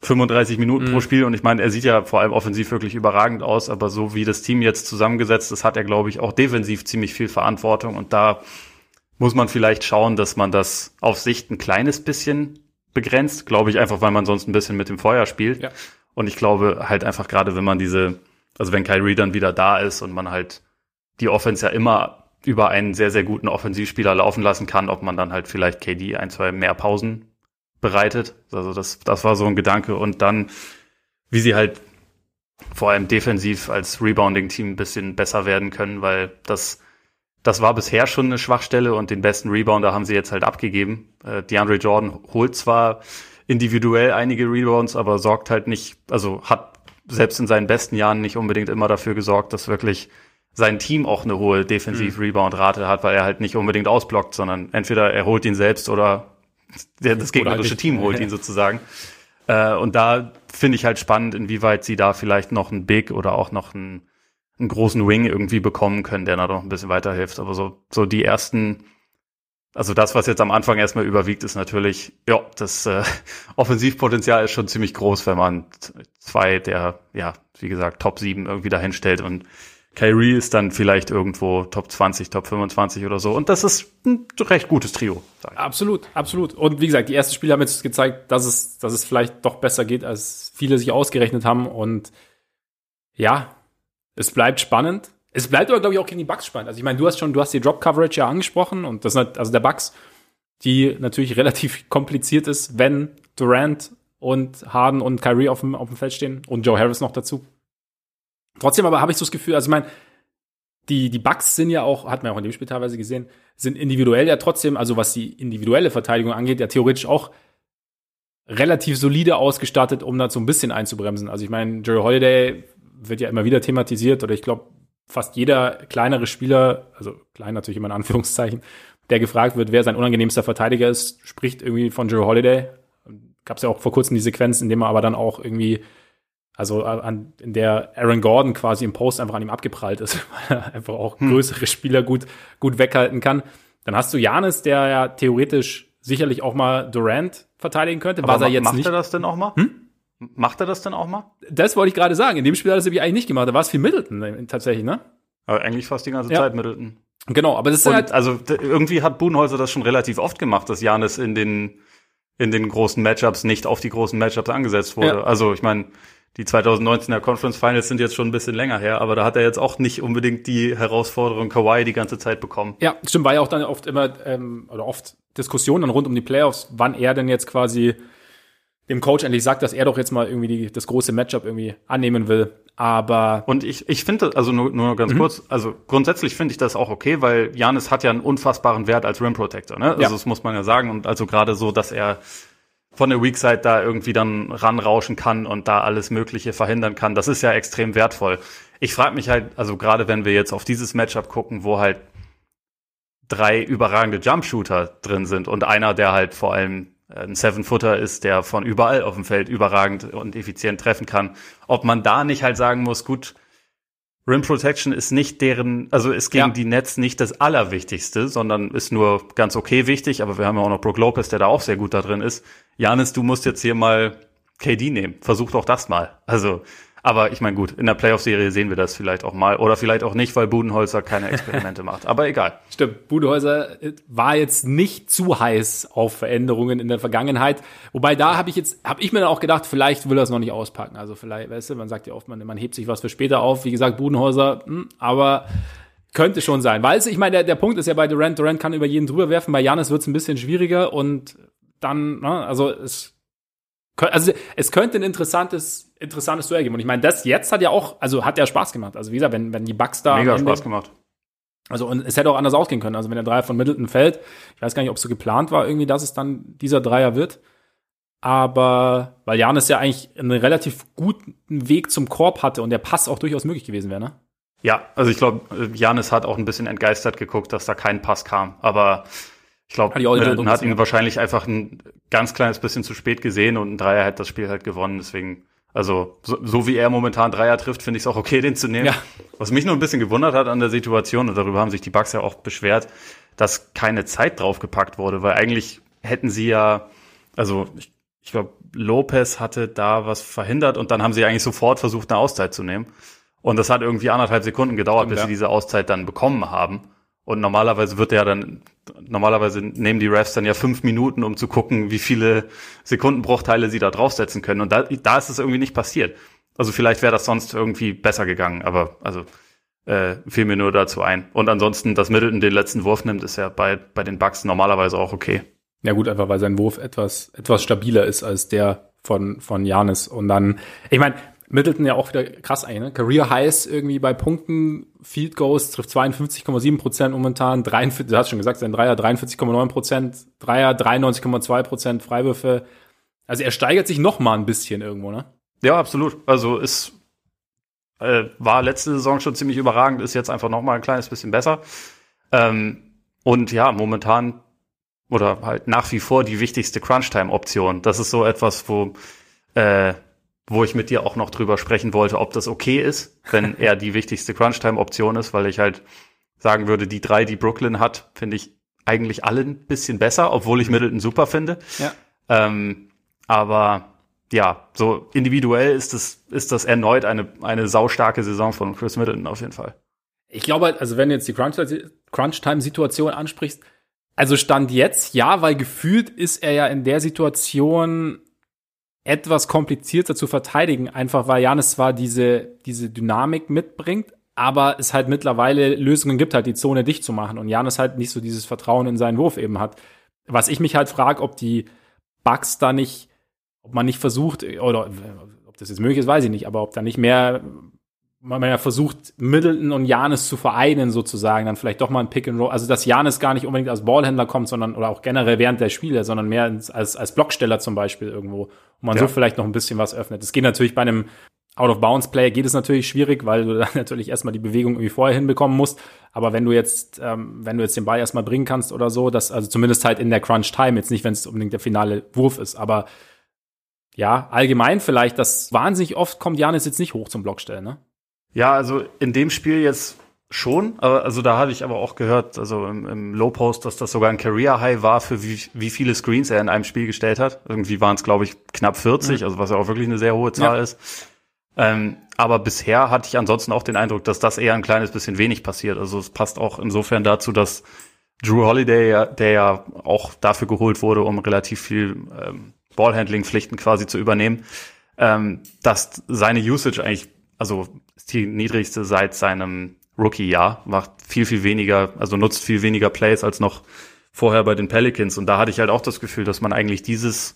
35 Minuten mhm. pro Spiel. Und ich meine, er sieht ja vor allem offensiv wirklich überragend aus, aber so wie das Team jetzt zusammengesetzt ist, hat er, glaube ich, auch defensiv ziemlich viel Verantwortung. Und da muss man vielleicht schauen, dass man das auf Sicht ein kleines bisschen begrenzt, glaube ich, einfach weil man sonst ein bisschen mit dem Feuer spielt. Ja. Und ich glaube halt einfach gerade, wenn man diese, also wenn Kyrie dann wieder da ist und man halt die Offense ja immer über einen sehr, sehr guten Offensivspieler laufen lassen kann, ob man dann halt vielleicht KD ein, zwei mehr Pausen bereitet. Also das, das war so ein Gedanke. Und dann, wie sie halt vor allem defensiv als Rebounding-Team ein bisschen besser werden können, weil das, das war bisher schon eine Schwachstelle und den besten Rebounder haben sie jetzt halt abgegeben. Äh, DeAndre Jordan holt zwar individuell einige Rebounds, aber sorgt halt nicht, also hat selbst in seinen besten Jahren nicht unbedingt immer dafür gesorgt, dass wirklich sein Team auch eine hohe Defensiv-Rebound-Rate hat, weil er halt nicht unbedingt ausblockt, sondern entweder er holt ihn selbst oder das gegnerische Team holt ihn sozusagen. Äh, und da finde ich halt spannend, inwieweit sie da vielleicht noch einen Big oder auch noch einen, einen großen Wing irgendwie bekommen können, der da noch ein bisschen weiterhilft. Aber so, so die ersten, also das, was jetzt am Anfang erstmal überwiegt, ist natürlich, ja, das äh, Offensivpotenzial ist schon ziemlich groß, wenn man zwei der, ja, wie gesagt, Top 7 irgendwie dahinstellt und Kyrie ist dann vielleicht irgendwo Top 20, Top 25 oder so. Und das ist ein recht gutes Trio. Absolut, absolut. Und wie gesagt, die ersten Spiele haben jetzt gezeigt, dass es, dass es vielleicht doch besser geht, als viele sich ausgerechnet haben. Und ja, es bleibt spannend. Es bleibt aber, glaube ich, auch gegen die Bugs spannend. Also ich meine, du hast schon, du hast die Drop Coverage ja angesprochen und das also der Bugs die natürlich relativ kompliziert ist, wenn Durant und Harden und Kyrie auf dem, auf dem Feld stehen und Joe Harris noch dazu. Trotzdem aber habe ich so das Gefühl, also ich meine, die, die Bugs sind ja auch, hat man auch in dem Spiel teilweise gesehen, sind individuell ja trotzdem, also was die individuelle Verteidigung angeht, ja theoretisch auch relativ solide ausgestattet, um da so ein bisschen einzubremsen. Also ich meine, Jerry Holiday wird ja immer wieder thematisiert oder ich glaube, fast jeder kleinere Spieler, also klein natürlich immer in Anführungszeichen, der gefragt wird, wer sein unangenehmster Verteidiger ist, spricht irgendwie von Jerry Holiday. Gab es ja auch vor kurzem die Sequenz, in dem er aber dann auch irgendwie also an, in der Aaron Gordon quasi im Post einfach an ihm abgeprallt ist, weil er einfach auch hm. größere Spieler gut, gut weghalten kann. Dann hast du Janis, der ja theoretisch sicherlich auch mal Durant verteidigen könnte. Aber was er jetzt macht nicht. er das denn auch mal? Hm? Macht er das denn auch mal? Das wollte ich gerade sagen. In dem Spiel hat er das nämlich eigentlich nicht gemacht. Da war es viel Middleton äh, tatsächlich, ne? Aber eigentlich fast die ganze ja. Zeit Middleton. Genau, aber das ist Und halt. Also irgendwie hat Buhnhäuser das schon relativ oft gemacht, dass Janis in den in den großen Matchups nicht auf die großen Matchups angesetzt wurde. Ja. Also ich meine, die 2019er Conference Finals sind jetzt schon ein bisschen länger her, aber da hat er jetzt auch nicht unbedingt die Herausforderung Kawhi die ganze Zeit bekommen. Ja, stimmt, war ja auch dann oft immer, ähm, oder oft Diskussionen rund um die Playoffs, wann er denn jetzt quasi dem Coach endlich sagt, dass er doch jetzt mal irgendwie die, das große Matchup irgendwie annehmen will. Aber. Und ich, ich finde, also nur, nur ganz mhm. kurz, also grundsätzlich finde ich das auch okay, weil Janis hat ja einen unfassbaren Wert als Rim Protector, ne? Also ja. das muss man ja sagen. Und also gerade so, dass er von der Weak Side da irgendwie dann ranrauschen kann und da alles Mögliche verhindern kann. Das ist ja extrem wertvoll. Ich frage mich halt, also gerade wenn wir jetzt auf dieses Matchup gucken, wo halt drei überragende Jumpshooter drin sind und einer, der halt vor allem ein Seven-Footer ist, der von überall auf dem Feld überragend und effizient treffen kann, ob man da nicht halt sagen muss, gut, Rim Protection ist nicht deren, also ist gegen ja. die Nets nicht das Allerwichtigste, sondern ist nur ganz okay wichtig. Aber wir haben ja auch noch Brook Lopez, der da auch sehr gut da drin ist. Janis, du musst jetzt hier mal KD nehmen. Versuch doch das mal. Also aber ich meine, gut, in der Playoff-Serie sehen wir das vielleicht auch mal. Oder vielleicht auch nicht, weil Budenholzer keine Experimente macht. Aber egal. Stimmt, Budenholzer äh, war jetzt nicht zu heiß auf Veränderungen in der Vergangenheit. Wobei da habe ich jetzt, habe ich mir dann auch gedacht, vielleicht will er es noch nicht auspacken. Also vielleicht, weißt du, man sagt ja oft, man, man hebt sich was für später auf. Wie gesagt, Budenholzer, hm, aber könnte schon sein. Weil es, ich meine, der, der Punkt ist ja bei Durant, Durant kann über jeden drüber werfen. Bei Janis wird es ein bisschen schwieriger und dann, ne, also es also es könnte ein interessantes, interessantes Duell geben. Und ich meine, das jetzt hat ja auch, also hat ja Spaß gemacht. Also wie gesagt, wenn, wenn die Bugs da. Mega Spaß gemacht. Also und es hätte auch anders ausgehen können. Also wenn der Dreier von Middleton fällt, ich weiß gar nicht, ob es so geplant war, irgendwie, dass es dann dieser Dreier wird. Aber weil Janis ja eigentlich einen relativ guten Weg zum Korb hatte und der Pass auch durchaus möglich gewesen wäre, ne? Ja, also ich glaube, Janis hat auch ein bisschen entgeistert geguckt, dass da kein Pass kam. Aber ich glaube, Middleton hat ihn wahrscheinlich einfach ein ganz kleines bisschen zu spät gesehen und ein Dreier hat das Spiel halt gewonnen. Deswegen, also so, so wie er momentan Dreier trifft, finde ich es auch okay, den zu nehmen. Ja. Was mich nur ein bisschen gewundert hat an der Situation, und darüber haben sich die Bugs ja auch beschwert, dass keine Zeit draufgepackt wurde, weil eigentlich hätten sie ja, also ich, ich glaube, Lopez hatte da was verhindert und dann haben sie eigentlich sofort versucht, eine Auszeit zu nehmen. Und das hat irgendwie anderthalb Sekunden gedauert, Stimmt, bis ja. sie diese Auszeit dann bekommen haben. Und normalerweise wird ja dann, normalerweise nehmen die Refs dann ja fünf Minuten, um zu gucken, wie viele Sekundenbruchteile sie da draufsetzen können. Und da, da ist es irgendwie nicht passiert. Also vielleicht wäre das sonst irgendwie besser gegangen, aber also äh, fiel mir nur dazu ein. Und ansonsten, dass Middleton den letzten Wurf nimmt, ist ja bei, bei den Bucks normalerweise auch okay. Ja gut, einfach weil sein Wurf etwas, etwas stabiler ist als der von, von Janis. Und dann, ich meine, Middleton ja auch wieder krass ein, ne? Career Highs irgendwie bei Punkten, Field Goals trifft 52,7 Prozent momentan, 43, du hast schon gesagt, sein Dreier 43,9 Prozent, Dreier 93,2 Prozent Freiwürfe. Also er steigert sich noch mal ein bisschen irgendwo, ne? Ja, absolut. Also ist äh, war letzte Saison schon ziemlich überragend, ist jetzt einfach noch mal ein kleines bisschen besser. Ähm, und ja, momentan oder halt nach wie vor die wichtigste Crunch-Time-Option. Das ist so etwas, wo äh, wo ich mit dir auch noch drüber sprechen wollte, ob das okay ist, wenn er die wichtigste Crunch-Time-Option ist, weil ich halt sagen würde, die drei, die Brooklyn hat, finde ich eigentlich alle ein bisschen besser, obwohl ich Middleton super finde. Ja. Ähm, aber ja, so individuell ist das, ist das erneut eine, eine saustarke Saison von Chris Middleton auf jeden Fall. Ich glaube, halt, also wenn du jetzt die Crunch-Time-Situation ansprichst, also Stand jetzt, ja, weil gefühlt ist er ja in der Situation etwas komplizierter zu verteidigen, einfach weil Janis zwar diese, diese Dynamik mitbringt, aber es halt mittlerweile Lösungen gibt, halt die Zone dicht zu machen und Janis halt nicht so dieses Vertrauen in seinen Wurf eben hat. was ich mich halt frage, ob die Bugs da nicht, ob man nicht versucht, oder ob das jetzt möglich ist, weiß ich nicht, aber ob da nicht mehr man ja versucht, Middleton und Janis zu vereinen, sozusagen, dann vielleicht doch mal ein Pick and Roll. Also, dass Janis gar nicht unbedingt als Ballhändler kommt, sondern, oder auch generell während der Spiele, sondern mehr als, als Blocksteller zum Beispiel irgendwo, wo man ja. so vielleicht noch ein bisschen was öffnet. Es geht natürlich bei einem Out-of-Bounds-Player geht es natürlich schwierig, weil du dann natürlich erstmal die Bewegung irgendwie vorher hinbekommen musst. Aber wenn du jetzt, ähm, wenn du jetzt den Ball erstmal bringen kannst oder so, das, also zumindest halt in der Crunch-Time, jetzt nicht, wenn es unbedingt der finale Wurf ist, aber ja, allgemein vielleicht, dass wahnsinnig oft kommt Janis jetzt nicht hoch zum Blockstellen, ne? Ja, also in dem Spiel jetzt schon, aber also da hatte ich aber auch gehört, also im, im Low Post, dass das sogar ein Career High war für wie, wie viele Screens er in einem Spiel gestellt hat. Irgendwie waren es glaube ich knapp 40, mhm. also was ja auch wirklich eine sehr hohe Zahl ja. ist. Ähm, aber bisher hatte ich ansonsten auch den Eindruck, dass das eher ein kleines bisschen wenig passiert. Also es passt auch insofern dazu, dass Drew Holiday, der ja auch dafür geholt wurde, um relativ viel ähm, Ballhandling-Pflichten quasi zu übernehmen, ähm, dass seine Usage eigentlich, also ist die niedrigste seit seinem Rookie-Jahr, macht viel, viel weniger, also nutzt viel weniger Plays als noch vorher bei den Pelicans. Und da hatte ich halt auch das Gefühl, dass man eigentlich dieses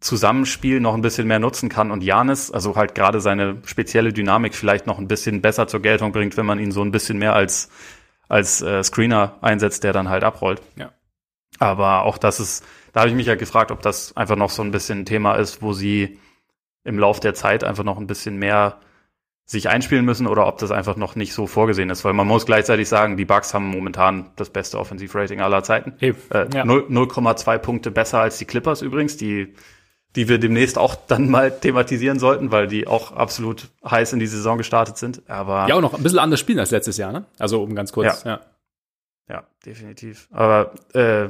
Zusammenspiel noch ein bisschen mehr nutzen kann und Janis, also halt gerade seine spezielle Dynamik vielleicht noch ein bisschen besser zur Geltung bringt, wenn man ihn so ein bisschen mehr als, als äh, Screener einsetzt, der dann halt abrollt. Ja. Aber auch das ist, da habe ich mich ja gefragt, ob das einfach noch so ein bisschen ein Thema ist, wo sie im Lauf der Zeit einfach noch ein bisschen mehr sich einspielen müssen oder ob das einfach noch nicht so vorgesehen ist, weil man muss gleichzeitig sagen, die Bucks haben momentan das beste Offensivrating aller Zeiten. Äh, ja. 0,2 Punkte besser als die Clippers übrigens, die die wir demnächst auch dann mal thematisieren sollten, weil die auch absolut heiß in die Saison gestartet sind. Aber ja, auch noch ein bisschen anders spielen als letztes Jahr, ne? Also um ganz kurz. Ja, ja. ja definitiv. Aber äh,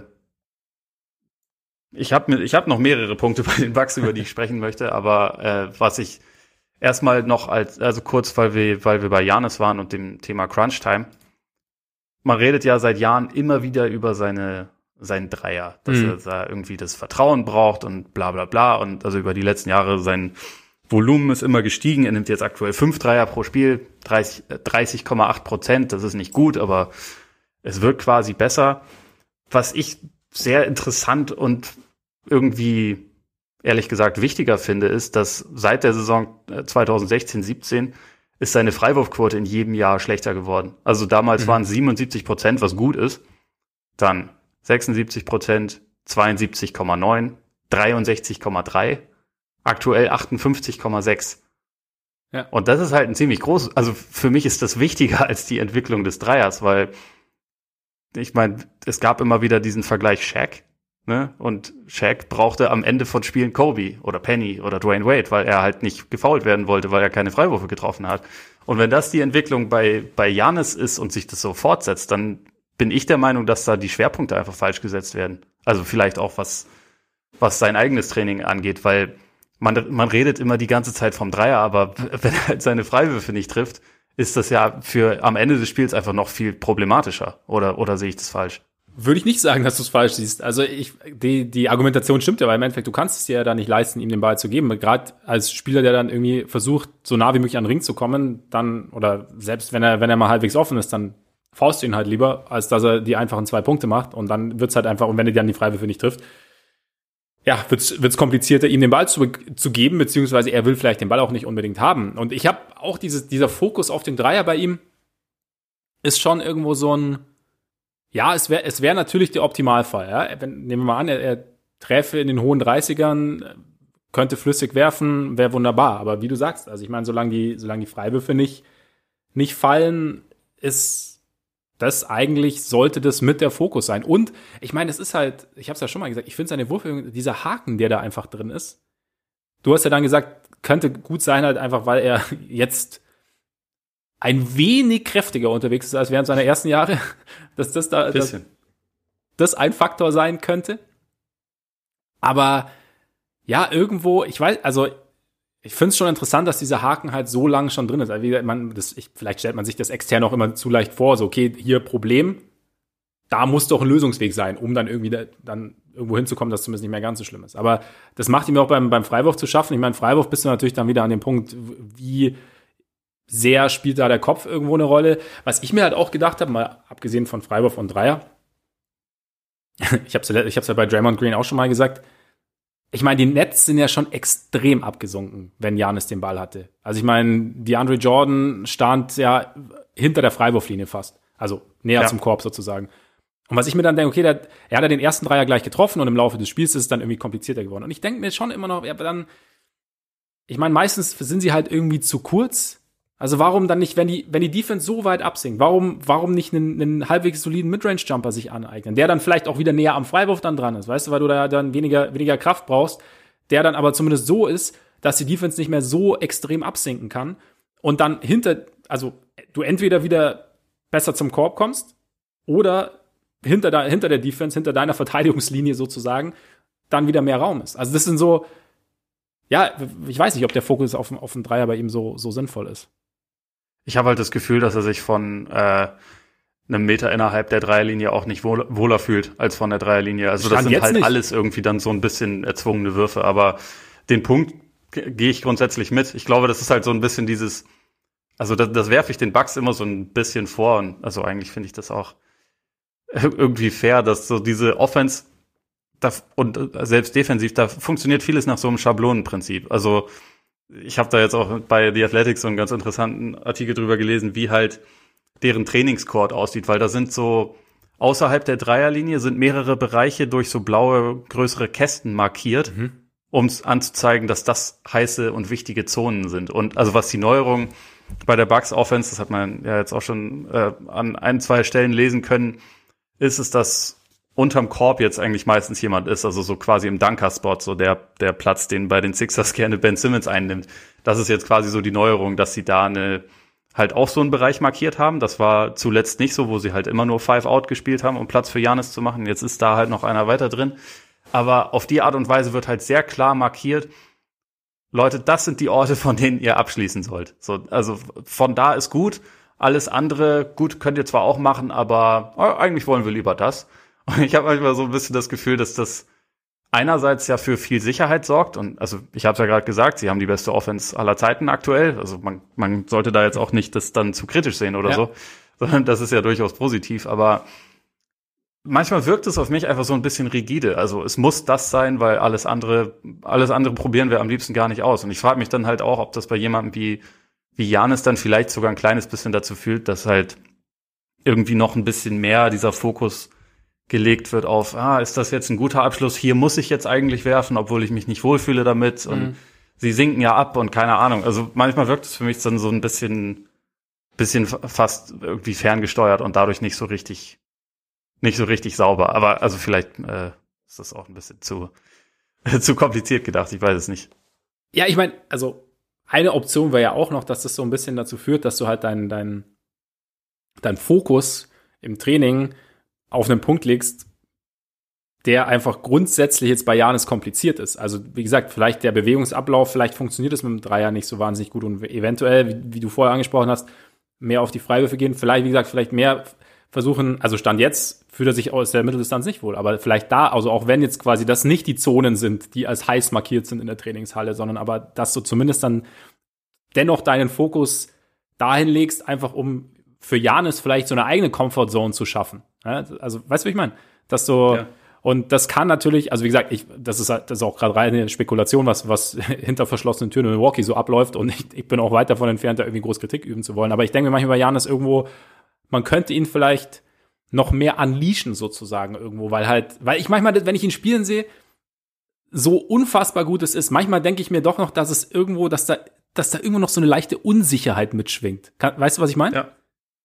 ich habe ich hab noch mehrere Punkte bei den Bugs, über die ich sprechen möchte. Aber äh, was ich erstmal noch als also kurz, weil wir weil wir bei Janis waren und dem Thema Crunch Time. Man redet ja seit Jahren immer wieder über seine sein Dreier, dass mhm. er da irgendwie das Vertrauen braucht und bla bla bla. Und also über die letzten Jahre sein Volumen ist immer gestiegen. Er nimmt jetzt aktuell fünf Dreier pro Spiel, 30,8 30, Prozent. Das ist nicht gut, aber es wird quasi besser. Was ich sehr interessant und irgendwie ehrlich gesagt wichtiger finde, ist, dass seit der Saison 2016, äh, 17 ist seine Freiwurfquote in jedem Jahr schlechter geworden. Also damals mhm. waren 77 Prozent, was gut ist. Dann 76 Prozent, 72,9, 63,3, aktuell 58,6. Ja. Und das ist halt ein ziemlich groß, also für mich ist das wichtiger als die Entwicklung des Dreiers, weil ich meine, es gab immer wieder diesen Vergleich Shaq, ne? Und Shaq brauchte am Ende von Spielen Kobe oder Penny oder Dwayne Wade, weil er halt nicht gefoult werden wollte, weil er keine Freiwürfe getroffen hat. Und wenn das die Entwicklung bei bei Janis ist und sich das so fortsetzt, dann bin ich der Meinung, dass da die Schwerpunkte einfach falsch gesetzt werden. Also vielleicht auch was, was sein eigenes Training angeht, weil man, man redet immer die ganze Zeit vom Dreier, aber wenn er halt seine Freiwürfe nicht trifft, ist das ja für am Ende des Spiels einfach noch viel problematischer. Oder, oder sehe ich das falsch? Würde ich nicht sagen, dass du es falsch siehst. Also ich, die, die Argumentation stimmt ja, weil im Endeffekt, du kannst es dir ja da nicht leisten, ihm den Ball zu geben. Gerade als Spieler, der dann irgendwie versucht, so nah wie möglich an den Ring zu kommen, dann, oder selbst wenn er, wenn er mal halbwegs offen ist, dann faust ihn halt lieber, als dass er die einfachen zwei Punkte macht. Und dann wird's halt einfach, und wenn er dann die Freiwürfe nicht trifft, ja, wird's wird's komplizierter, ihm den Ball zu, zu geben, beziehungsweise er will vielleicht den Ball auch nicht unbedingt haben. Und ich habe auch dieses, dieser Fokus auf den Dreier bei ihm ist schon irgendwo so ein, ja, es wäre es wäre natürlich der Optimalfall. Ja? Wenn, nehmen wir mal an, er, er träfe in den hohen 30ern, könnte flüssig werfen, wäre wunderbar. Aber wie du sagst, also ich meine, solange die, solange die Freiwürfe nicht, nicht fallen, ist das eigentlich sollte das mit der Fokus sein. Und ich meine, es ist halt, ich habe es ja schon mal gesagt, ich finde seine Wurfbewegung, dieser Haken, der da einfach drin ist. Du hast ja dann gesagt, könnte gut sein halt einfach, weil er jetzt ein wenig kräftiger unterwegs ist als während seiner ersten Jahre, dass das da das, das ein Faktor sein könnte. Aber ja, irgendwo, ich weiß, also ich finde es schon interessant, dass dieser Haken halt so lange schon drin ist. Also man, das, ich, vielleicht stellt man sich das extern auch immer zu leicht vor. So, okay, hier Problem, da muss doch ein Lösungsweg sein, um dann irgendwie da, dann irgendwo hinzukommen, dass zumindest nicht mehr ganz so schlimm ist. Aber das macht ihm auch beim, beim Freiwurf zu schaffen. Ich meine, Freiwurf bist du natürlich dann wieder an dem Punkt, wie sehr spielt da der Kopf irgendwo eine Rolle. Was ich mir halt auch gedacht habe, mal abgesehen von Freiwurf und Dreier, ich habe es ich hab's ja bei Draymond Green auch schon mal gesagt, ich meine, die Nets sind ja schon extrem abgesunken, wenn Janis den Ball hatte. Also ich meine, die Andre Jordan stand ja hinter der Freiwurflinie fast. Also näher ja. zum Korb sozusagen. Und was ich mir dann denke, okay, der, er hat ja den ersten Dreier gleich getroffen und im Laufe des Spiels ist es dann irgendwie komplizierter geworden. Und ich denke mir schon immer noch, ja, aber dann, ich meine, meistens sind sie halt irgendwie zu kurz also warum dann nicht, wenn die, wenn die Defense so weit absinkt, warum, warum nicht einen, einen halbwegs soliden Midrange-Jumper sich aneignen, der dann vielleicht auch wieder näher am Freiwurf dann dran ist, weißt du, weil du da dann weniger, weniger Kraft brauchst, der dann aber zumindest so ist, dass die Defense nicht mehr so extrem absinken kann und dann hinter, also du entweder wieder besser zum Korb kommst oder hinter, der, hinter der Defense, hinter deiner Verteidigungslinie sozusagen, dann wieder mehr Raum ist. Also das sind so, ja, ich weiß nicht, ob der Fokus auf, auf den Dreier bei ihm so, so sinnvoll ist. Ich habe halt das Gefühl, dass er sich von äh, einem Meter innerhalb der Dreierlinie auch nicht wohl, wohler fühlt als von der Dreierlinie. Also das sind halt nicht. alles irgendwie dann so ein bisschen erzwungene Würfe. Aber den Punkt gehe ich grundsätzlich mit. Ich glaube, das ist halt so ein bisschen dieses, also das, das werfe ich den Bugs immer so ein bisschen vor. Und also eigentlich finde ich das auch irgendwie fair, dass so diese Offense da, und selbst defensiv, da funktioniert vieles nach so einem Schablonenprinzip. Also ich habe da jetzt auch bei The Athletics so einen ganz interessanten Artikel drüber gelesen, wie halt deren Trainingscourt aussieht, weil da sind so außerhalb der Dreierlinie sind mehrere Bereiche durch so blaue größere Kästen markiert, mhm. um es anzuzeigen, dass das heiße und wichtige Zonen sind. Und also was die Neuerung bei der Bucks Offense, das hat man ja jetzt auch schon äh, an ein, zwei Stellen lesen können, ist es, dass unterm Korb jetzt eigentlich meistens jemand ist, also so quasi im Dunker-Spot, so der, der Platz, den bei den Sixers gerne Ben Simmons einnimmt. Das ist jetzt quasi so die Neuerung, dass sie da eine, halt auch so einen Bereich markiert haben. Das war zuletzt nicht so, wo sie halt immer nur Five Out gespielt haben, um Platz für Janis zu machen. Jetzt ist da halt noch einer weiter drin. Aber auf die Art und Weise wird halt sehr klar markiert, Leute, das sind die Orte, von denen ihr abschließen sollt. So, also von da ist gut. Alles andere, gut, könnt ihr zwar auch machen, aber äh, eigentlich wollen wir lieber das. Und ich habe manchmal so ein bisschen das Gefühl, dass das einerseits ja für viel Sicherheit sorgt und also ich habe es ja gerade gesagt, sie haben die beste Offense aller Zeiten aktuell. Also man, man sollte da jetzt auch nicht das dann zu kritisch sehen oder ja. so, sondern das ist ja durchaus positiv. Aber manchmal wirkt es auf mich einfach so ein bisschen rigide. Also es muss das sein, weil alles andere, alles andere probieren wir am liebsten gar nicht aus. Und ich frage mich dann halt auch, ob das bei jemandem wie wie Janis dann vielleicht sogar ein kleines bisschen dazu führt, dass halt irgendwie noch ein bisschen mehr dieser Fokus gelegt wird auf, ah, ist das jetzt ein guter Abschluss? Hier muss ich jetzt eigentlich werfen, obwohl ich mich nicht wohlfühle damit. Und mhm. sie sinken ja ab und keine Ahnung. Also manchmal wirkt es für mich dann so ein bisschen, bisschen fast irgendwie ferngesteuert und dadurch nicht so richtig, nicht so richtig sauber. Aber also vielleicht äh, ist das auch ein bisschen zu, zu kompliziert gedacht. Ich weiß es nicht. Ja, ich meine, also eine Option wäre ja auch noch, dass das so ein bisschen dazu führt, dass du halt deinen dein, dein Fokus im Training auf einen Punkt legst, der einfach grundsätzlich jetzt bei Janis kompliziert ist. Also wie gesagt, vielleicht der Bewegungsablauf, vielleicht funktioniert es mit dem Dreier nicht so wahnsinnig gut und eventuell, wie, wie, du vorher angesprochen hast, mehr auf die Freiwürfe gehen. Vielleicht, wie gesagt, vielleicht mehr versuchen, also Stand jetzt fühlt er sich aus der Mitteldistanz nicht wohl, aber vielleicht da, also auch wenn jetzt quasi das nicht die Zonen sind, die als heiß markiert sind in der Trainingshalle, sondern aber dass du zumindest dann dennoch deinen Fokus dahin legst, einfach um für Janis vielleicht so eine eigene Comfortzone zu schaffen. Also, weißt du, wie ich meine? Dass so, ja. und das kann natürlich, also wie gesagt, ich, das ist, das ist auch gerade reine Spekulation, was, was hinter verschlossenen Türen in Milwaukee so abläuft und ich, ich bin auch weit davon entfernt, da irgendwie groß Kritik üben zu wollen. Aber ich denke mir manchmal bei Janis irgendwo, man könnte ihn vielleicht noch mehr unleashen sozusagen irgendwo, weil halt, weil ich manchmal, wenn ich ihn spielen sehe, so unfassbar gut es ist, manchmal denke ich mir doch noch, dass es irgendwo, dass da, dass da irgendwo noch so eine leichte Unsicherheit mitschwingt. Kann, weißt du, was ich meine? Ja.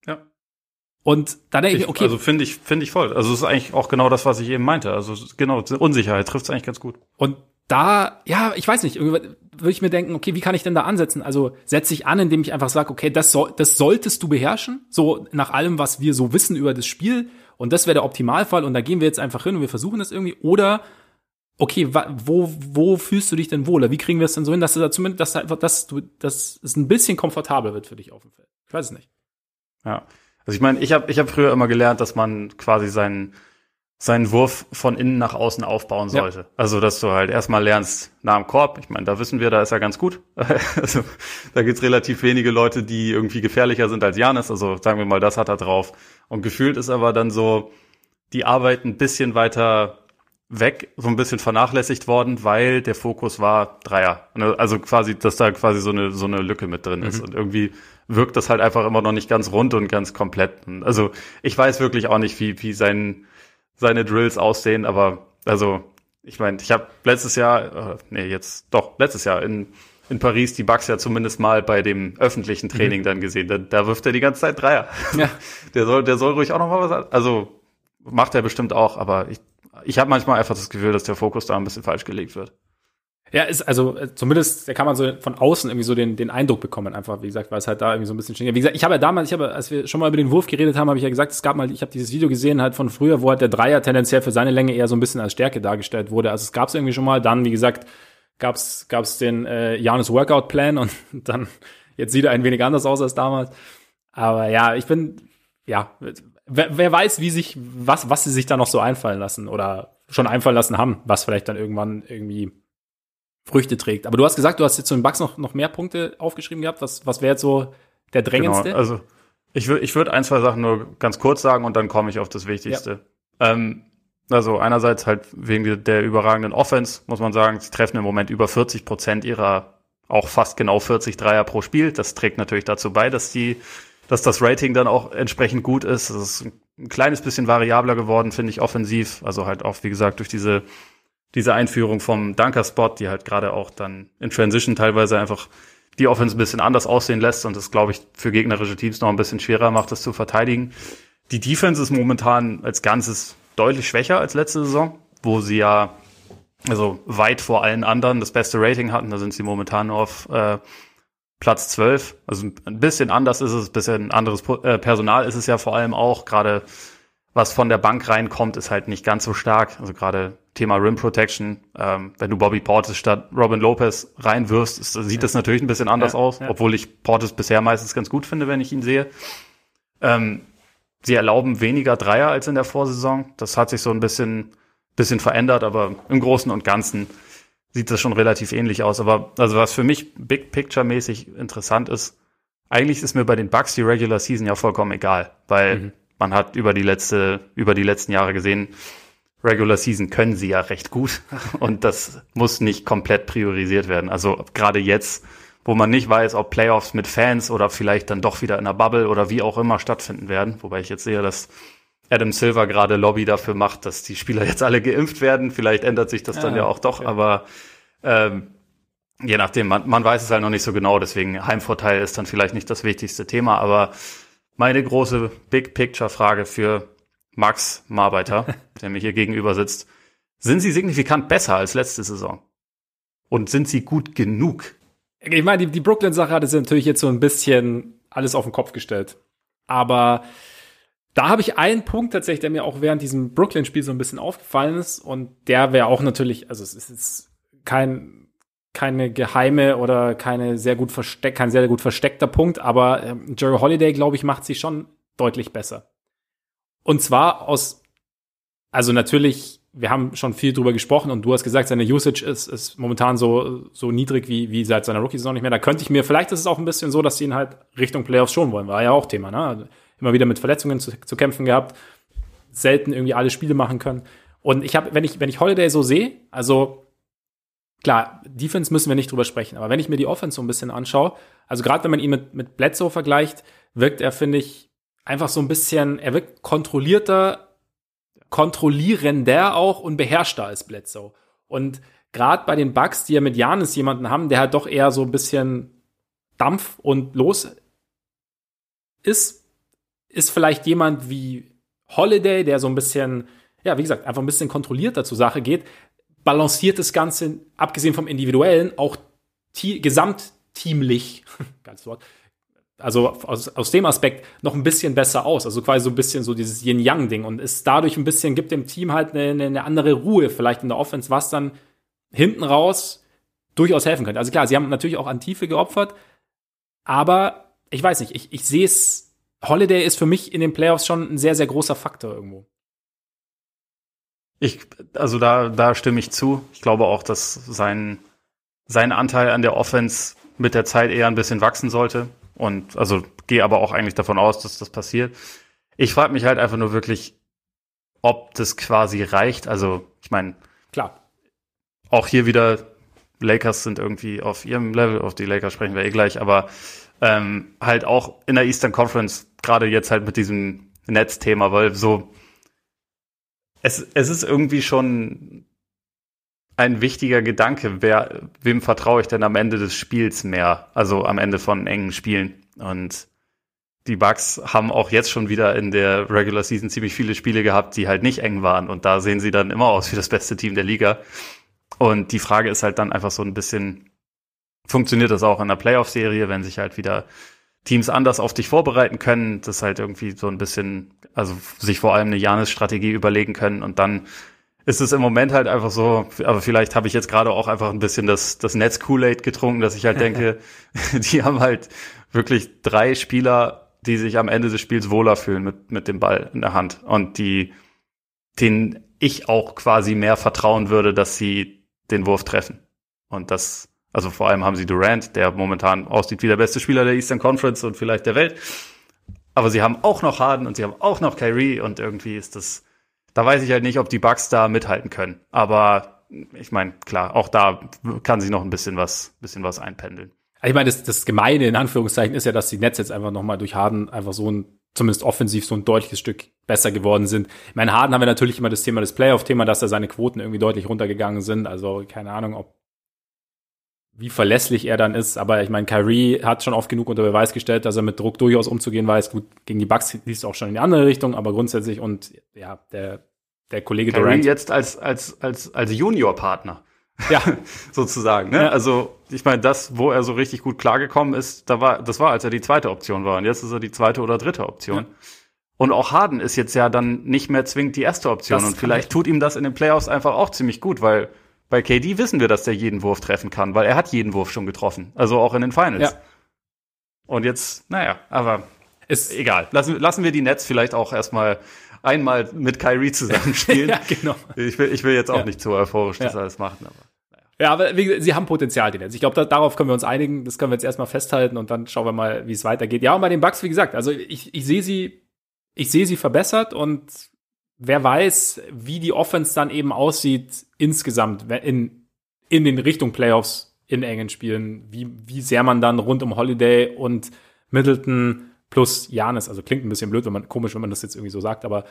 Ja. Und da denke ich, okay. Also finde ich, finde ich voll. Also es ist eigentlich auch genau das, was ich eben meinte. Also genau, Unsicherheit trifft es eigentlich ganz gut. Und da, ja, ich weiß nicht, würde ich mir denken, okay, wie kann ich denn da ansetzen? Also setze ich an, indem ich einfach sage, okay, das, soll, das solltest du beherrschen, so nach allem, was wir so wissen über das Spiel. Und das wäre der Optimalfall. Und da gehen wir jetzt einfach hin und wir versuchen das irgendwie. Oder, okay, wo, wo fühlst du dich denn wohler? Wie kriegen wir es denn so hin, dass du da zumindest, dass, einfach, dass, du, dass es ein bisschen komfortabler wird für dich auf dem Feld? Ich weiß es nicht. Ja. Also ich meine, ich habe ich hab früher immer gelernt, dass man quasi seinen seinen Wurf von innen nach außen aufbauen sollte. Ja. Also, dass du halt erstmal lernst nach dem Korb. Ich meine, da wissen wir, da ist er ganz gut. also, da gibt's relativ wenige Leute, die irgendwie gefährlicher sind als Janis. Also, sagen wir mal, das hat er drauf. Und gefühlt ist aber dann so, die Arbeit ein bisschen weiter weg, so ein bisschen vernachlässigt worden, weil der Fokus war Dreier. Also quasi, dass da quasi so eine, so eine Lücke mit drin ist. Mhm. Und irgendwie wirkt das halt einfach immer noch nicht ganz rund und ganz komplett. Also ich weiß wirklich auch nicht, wie, wie sein, seine Drills aussehen, aber also ich meine, ich habe letztes Jahr, äh, nee, jetzt doch, letztes Jahr in, in Paris die Bugs ja zumindest mal bei dem öffentlichen Training mhm. dann gesehen. Da, da wirft er die ganze Zeit Dreier. Ja. Der soll, der soll ruhig auch noch mal was, also macht er bestimmt auch, aber ich, ich habe manchmal einfach das Gefühl, dass der Fokus da ein bisschen falsch gelegt wird. Ja, ist also äh, zumindest, da kann man so von außen irgendwie so den, den Eindruck bekommen, einfach, wie gesagt, weil es halt da irgendwie so ein bisschen steht. Wie gesagt, ich habe ja damals, ich habe, als wir schon mal über den Wurf geredet haben, habe ich ja gesagt, es gab mal, ich habe dieses Video gesehen halt von früher, wo halt der Dreier tendenziell für seine Länge eher so ein bisschen als Stärke dargestellt wurde. Also es gab es irgendwie schon mal. Dann, wie gesagt, gab's gab's den äh, Janus Workout Plan und dann jetzt sieht er ein wenig anders aus als damals. Aber ja, ich bin, ja, wer, wer weiß, wie sich, was, was sie sich da noch so einfallen lassen oder schon einfallen lassen haben, was vielleicht dann irgendwann irgendwie Früchte trägt. Aber du hast gesagt, du hast jetzt zu den Bugs noch, noch mehr Punkte aufgeschrieben gehabt. Was, was wäre jetzt so der drängendste? Genau, also ich würde ich würd ein, zwei Sachen nur ganz kurz sagen und dann komme ich auf das Wichtigste. Ja. Ähm, also einerseits halt wegen der überragenden Offense, muss man sagen, sie treffen im Moment über 40 Prozent ihrer auch fast genau 40 Dreier pro Spiel. Das trägt natürlich dazu bei, dass die, dass das Rating dann auch entsprechend gut ist. Das ist ein kleines bisschen variabler geworden, finde ich, offensiv. Also halt auch, wie gesagt, durch diese diese Einführung vom Dunker-Spot, die halt gerade auch dann in Transition teilweise einfach die Offense ein bisschen anders aussehen lässt und das, glaube ich, für gegnerische Teams noch ein bisschen schwerer macht, das zu verteidigen. Die Defense ist momentan als Ganzes deutlich schwächer als letzte Saison, wo sie ja also weit vor allen anderen das beste Rating hatten. Da sind sie momentan nur auf äh, Platz 12. Also ein bisschen anders ist es, ein bisschen anderes äh, Personal ist es ja vor allem auch. Gerade was von der Bank reinkommt, ist halt nicht ganz so stark. Also gerade Thema Rim Protection, ähm, wenn du Bobby Portis statt Robin Lopez reinwirfst, ist, sieht das natürlich ein bisschen anders ja, aus, ja. obwohl ich Portis bisher meistens ganz gut finde, wenn ich ihn sehe. Ähm, sie erlauben weniger Dreier als in der Vorsaison. Das hat sich so ein bisschen, bisschen verändert, aber im Großen und Ganzen sieht das schon relativ ähnlich aus. Aber also was für mich Big Picture mäßig interessant ist, eigentlich ist mir bei den Bucks die Regular Season ja vollkommen egal, weil mhm man hat über die letzte, über die letzten Jahre gesehen, Regular Season können sie ja recht gut und das muss nicht komplett priorisiert werden. Also gerade jetzt, wo man nicht weiß, ob Playoffs mit Fans oder vielleicht dann doch wieder in einer Bubble oder wie auch immer stattfinden werden, wobei ich jetzt sehe, dass Adam Silver gerade Lobby dafür macht, dass die Spieler jetzt alle geimpft werden. Vielleicht ändert sich das dann ja auch doch, okay. aber ähm, je nachdem, man, man weiß es halt noch nicht so genau, deswegen Heimvorteil ist dann vielleicht nicht das wichtigste Thema, aber meine große Big Picture Frage für Max Marbeiter, der mir hier gegenüber sitzt. Sind sie signifikant besser als letzte Saison? Und sind sie gut genug? Ich meine, die, die Brooklyn-Sache hat es natürlich jetzt so ein bisschen alles auf den Kopf gestellt. Aber da habe ich einen Punkt tatsächlich, der mir auch während diesem Brooklyn-Spiel so ein bisschen aufgefallen ist. Und der wäre auch natürlich, also es ist jetzt kein keine geheime oder keine sehr gut versteck, kein sehr gut versteckter Punkt, aber ähm, Jerry Holiday, glaube ich, macht sie schon deutlich besser. Und zwar aus, also natürlich, wir haben schon viel drüber gesprochen und du hast gesagt, seine Usage ist, ist momentan so, so niedrig wie, wie seit seiner Rookie-Saison nicht mehr. Da könnte ich mir, vielleicht ist es auch ein bisschen so, dass sie ihn halt Richtung Playoffs schon wollen, war ja auch Thema, ne? Immer wieder mit Verletzungen zu, zu kämpfen gehabt, selten irgendwie alle Spiele machen können. Und ich habe, wenn ich, wenn ich Holiday so sehe, also klar, Defense müssen wir nicht drüber sprechen, aber wenn ich mir die Offense so ein bisschen anschaue, also gerade wenn man ihn mit, mit Bledsoe vergleicht, wirkt er, finde ich, einfach so ein bisschen, er wirkt kontrollierter, kontrollierender auch und beherrschter als Bledsoe. Und gerade bei den Bugs, die ja mit Janis jemanden haben, der halt doch eher so ein bisschen Dampf und los ist, ist vielleicht jemand wie Holiday, der so ein bisschen, ja, wie gesagt, einfach ein bisschen kontrollierter zur Sache geht, balanciert das Ganze, abgesehen vom Individuellen, auch gesamtteamlich, ganz Wort, also aus, aus dem Aspekt noch ein bisschen besser aus. Also quasi so ein bisschen so dieses Yin-Yang-Ding und ist dadurch ein bisschen, gibt dem Team halt eine, eine andere Ruhe, vielleicht in der Offense, was dann hinten raus durchaus helfen könnte. Also klar, sie haben natürlich auch an Tiefe geopfert, aber ich weiß nicht, ich, ich sehe es, Holiday ist für mich in den Playoffs schon ein sehr, sehr großer Faktor irgendwo. Ich, also da, da stimme ich zu. Ich glaube auch, dass sein, sein Anteil an der Offense mit der Zeit eher ein bisschen wachsen sollte. Und also gehe aber auch eigentlich davon aus, dass das passiert. Ich frage mich halt einfach nur wirklich, ob das quasi reicht. Also, ich meine, klar. Auch hier wieder, Lakers sind irgendwie auf ihrem Level, auf die Lakers sprechen wir eh gleich, aber ähm, halt auch in der Eastern Conference, gerade jetzt halt mit diesem Netzthema, weil so es, es ist irgendwie schon ein wichtiger Gedanke, wer, wem vertraue ich denn am Ende des Spiels mehr? Also am Ende von engen Spielen. Und die Bucks haben auch jetzt schon wieder in der Regular Season ziemlich viele Spiele gehabt, die halt nicht eng waren. Und da sehen sie dann immer aus wie das beste Team der Liga. Und die Frage ist halt dann einfach so ein bisschen, funktioniert das auch in der Playoff-Serie, wenn sich halt wieder Teams anders auf dich vorbereiten können, das halt irgendwie so ein bisschen, also sich vor allem eine Janis-Strategie überlegen können und dann ist es im Moment halt einfach so, aber vielleicht habe ich jetzt gerade auch einfach ein bisschen das, das Netz Kool-Aid getrunken, dass ich halt denke, die haben halt wirklich drei Spieler, die sich am Ende des Spiels wohler fühlen mit, mit dem Ball in der Hand und die, denen ich auch quasi mehr vertrauen würde, dass sie den Wurf treffen. Und das, also vor allem haben sie Durant, der momentan aussieht wie der beste Spieler der Eastern Conference und vielleicht der Welt. Aber sie haben auch noch Harden und sie haben auch noch Kyrie und irgendwie ist das, da weiß ich halt nicht, ob die Bucks da mithalten können. Aber ich meine, klar, auch da kann sich noch ein bisschen was, bisschen was einpendeln. Ich meine, das, das Gemeine in Anführungszeichen ist ja, dass die Nets jetzt einfach nochmal durch Harden einfach so ein, zumindest offensiv, so ein deutliches Stück besser geworden sind. Ich meine, Harden haben wir natürlich immer das Thema, das Playoff-Thema, dass da seine Quoten irgendwie deutlich runtergegangen sind. Also keine Ahnung, ob wie verlässlich er dann ist. Aber ich meine, Kyrie hat schon oft genug unter Beweis gestellt, dass er mit Druck durchaus umzugehen weiß. Gut, gegen die Bucks liest es auch schon in die andere Richtung, aber grundsätzlich und ja, der, der Kollege Kyrie Durant. jetzt als, als, als, als Junior-Partner. Ja. sozusagen, ne? Ja. Also, ich meine, das, wo er so richtig gut klargekommen ist, da war, das war, als er die zweite Option war. Und jetzt ist er die zweite oder dritte Option. Ja. Und auch Harden ist jetzt ja dann nicht mehr zwingend die erste Option. Das und vielleicht tut ihm das in den Playoffs einfach auch ziemlich gut, weil bei KD wissen wir, dass der jeden Wurf treffen kann, weil er hat jeden Wurf schon getroffen. Also auch in den Finals. Ja. Und jetzt, naja, aber ist egal. Lassen, lassen wir die Nets vielleicht auch erstmal einmal mit Kyrie zusammenspielen. ja, genau. Ich will, ich will jetzt auch ja. nicht zu euphorisch das ja. alles machen, aber. Ja, aber wie, sie haben Potenzial, die Nets. Ich glaube, da, darauf können wir uns einigen. Das können wir jetzt erstmal festhalten und dann schauen wir mal, wie es weitergeht. Ja, und bei den Bucks, wie gesagt, also ich, ich sehe sie, ich sehe sie verbessert und wer weiß, wie die Offense dann eben aussieht insgesamt in, in den Richtung Playoffs in engen Spielen, wie, wie sehr man dann rund um Holiday und Middleton plus Janis, also klingt ein bisschen blöd, wenn man, komisch, wenn man das jetzt irgendwie so sagt, aber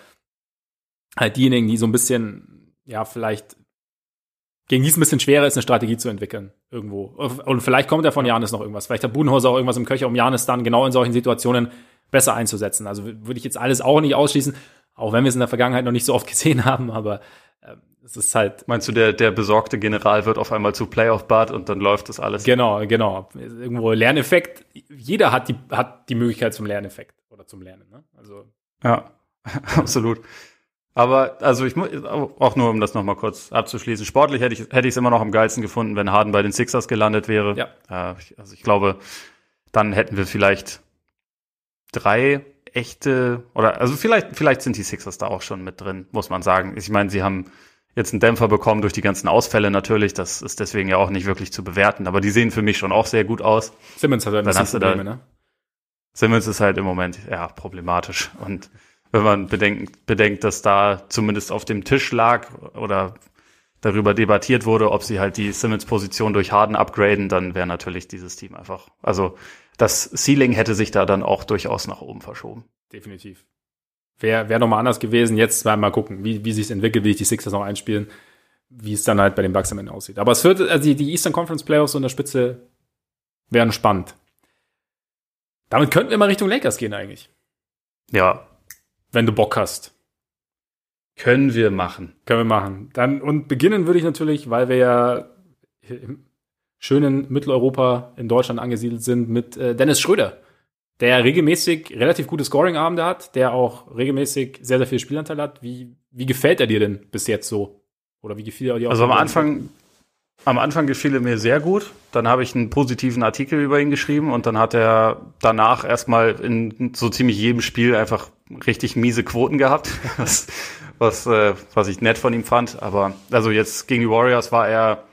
halt diejenigen, die so ein bisschen, ja, vielleicht gegen die es ein bisschen schwerer ist, eine Strategie zu entwickeln irgendwo. Und vielleicht kommt ja von Janis noch irgendwas. Vielleicht hat Budenhauser auch irgendwas im Köcher, um Janis dann genau in solchen Situationen besser einzusetzen. Also würde ich jetzt alles auch nicht ausschließen. Auch wenn wir es in der Vergangenheit noch nicht so oft gesehen haben, aber äh, es ist halt. Meinst du, der, der besorgte General wird auf einmal zu Playoff-Bad und dann läuft das alles? Genau, genau. Irgendwo Lerneffekt. Jeder hat die, hat die Möglichkeit zum Lerneffekt oder zum Lernen. Ne? Also. Ja, absolut. Aber also ich muss auch nur, um das nochmal kurz abzuschließen. Sportlich hätte ich hätte ich es immer noch am geilsten gefunden, wenn Harden bei den Sixers gelandet wäre. Ja. Äh, also ich glaube, dann hätten wir vielleicht drei echte, oder also vielleicht, vielleicht sind die Sixers da auch schon mit drin, muss man sagen. Ich meine, sie haben jetzt einen Dämpfer bekommen durch die ganzen Ausfälle natürlich. Das ist deswegen ja auch nicht wirklich zu bewerten, aber die sehen für mich schon auch sehr gut aus. Simmons hat ein bisschen Probleme, ne? Simmons ist halt im Moment ja problematisch und wenn man bedenkt, bedenkt, dass da zumindest auf dem Tisch lag oder darüber debattiert wurde, ob sie halt die Simmons-Position durch Harden upgraden, dann wäre natürlich dieses Team einfach, also das Ceiling hätte sich da dann auch durchaus nach oben verschoben. Definitiv. Wäre wär nochmal anders gewesen. Jetzt mal, mal gucken, wie, wie sich entwickelt, wie sich die Sixers noch einspielen, wie es dann halt bei den Bucks am Ende aussieht. Aber es wird, also die, die Eastern Conference Playoffs so in der Spitze wären spannend. Damit könnten wir mal Richtung Lakers gehen eigentlich. Ja. Wenn du Bock hast. Können wir machen. Können wir machen. Dann, und beginnen würde ich natürlich, weil wir ja schönen Mitteleuropa in Deutschland angesiedelt sind, mit äh, Dennis Schröder, der regelmäßig relativ gute Scoring-Abende hat, der auch regelmäßig sehr, sehr viel Spielanteil hat. Wie, wie gefällt er dir denn bis jetzt so? Oder wie gefiel er dir auch? Also am Anfang, am Anfang gefiel er mir sehr gut. Dann habe ich einen positiven Artikel über ihn geschrieben und dann hat er danach erstmal in so ziemlich jedem Spiel einfach richtig miese Quoten gehabt, was, was, äh, was ich nett von ihm fand. Aber also jetzt gegen die Warriors war er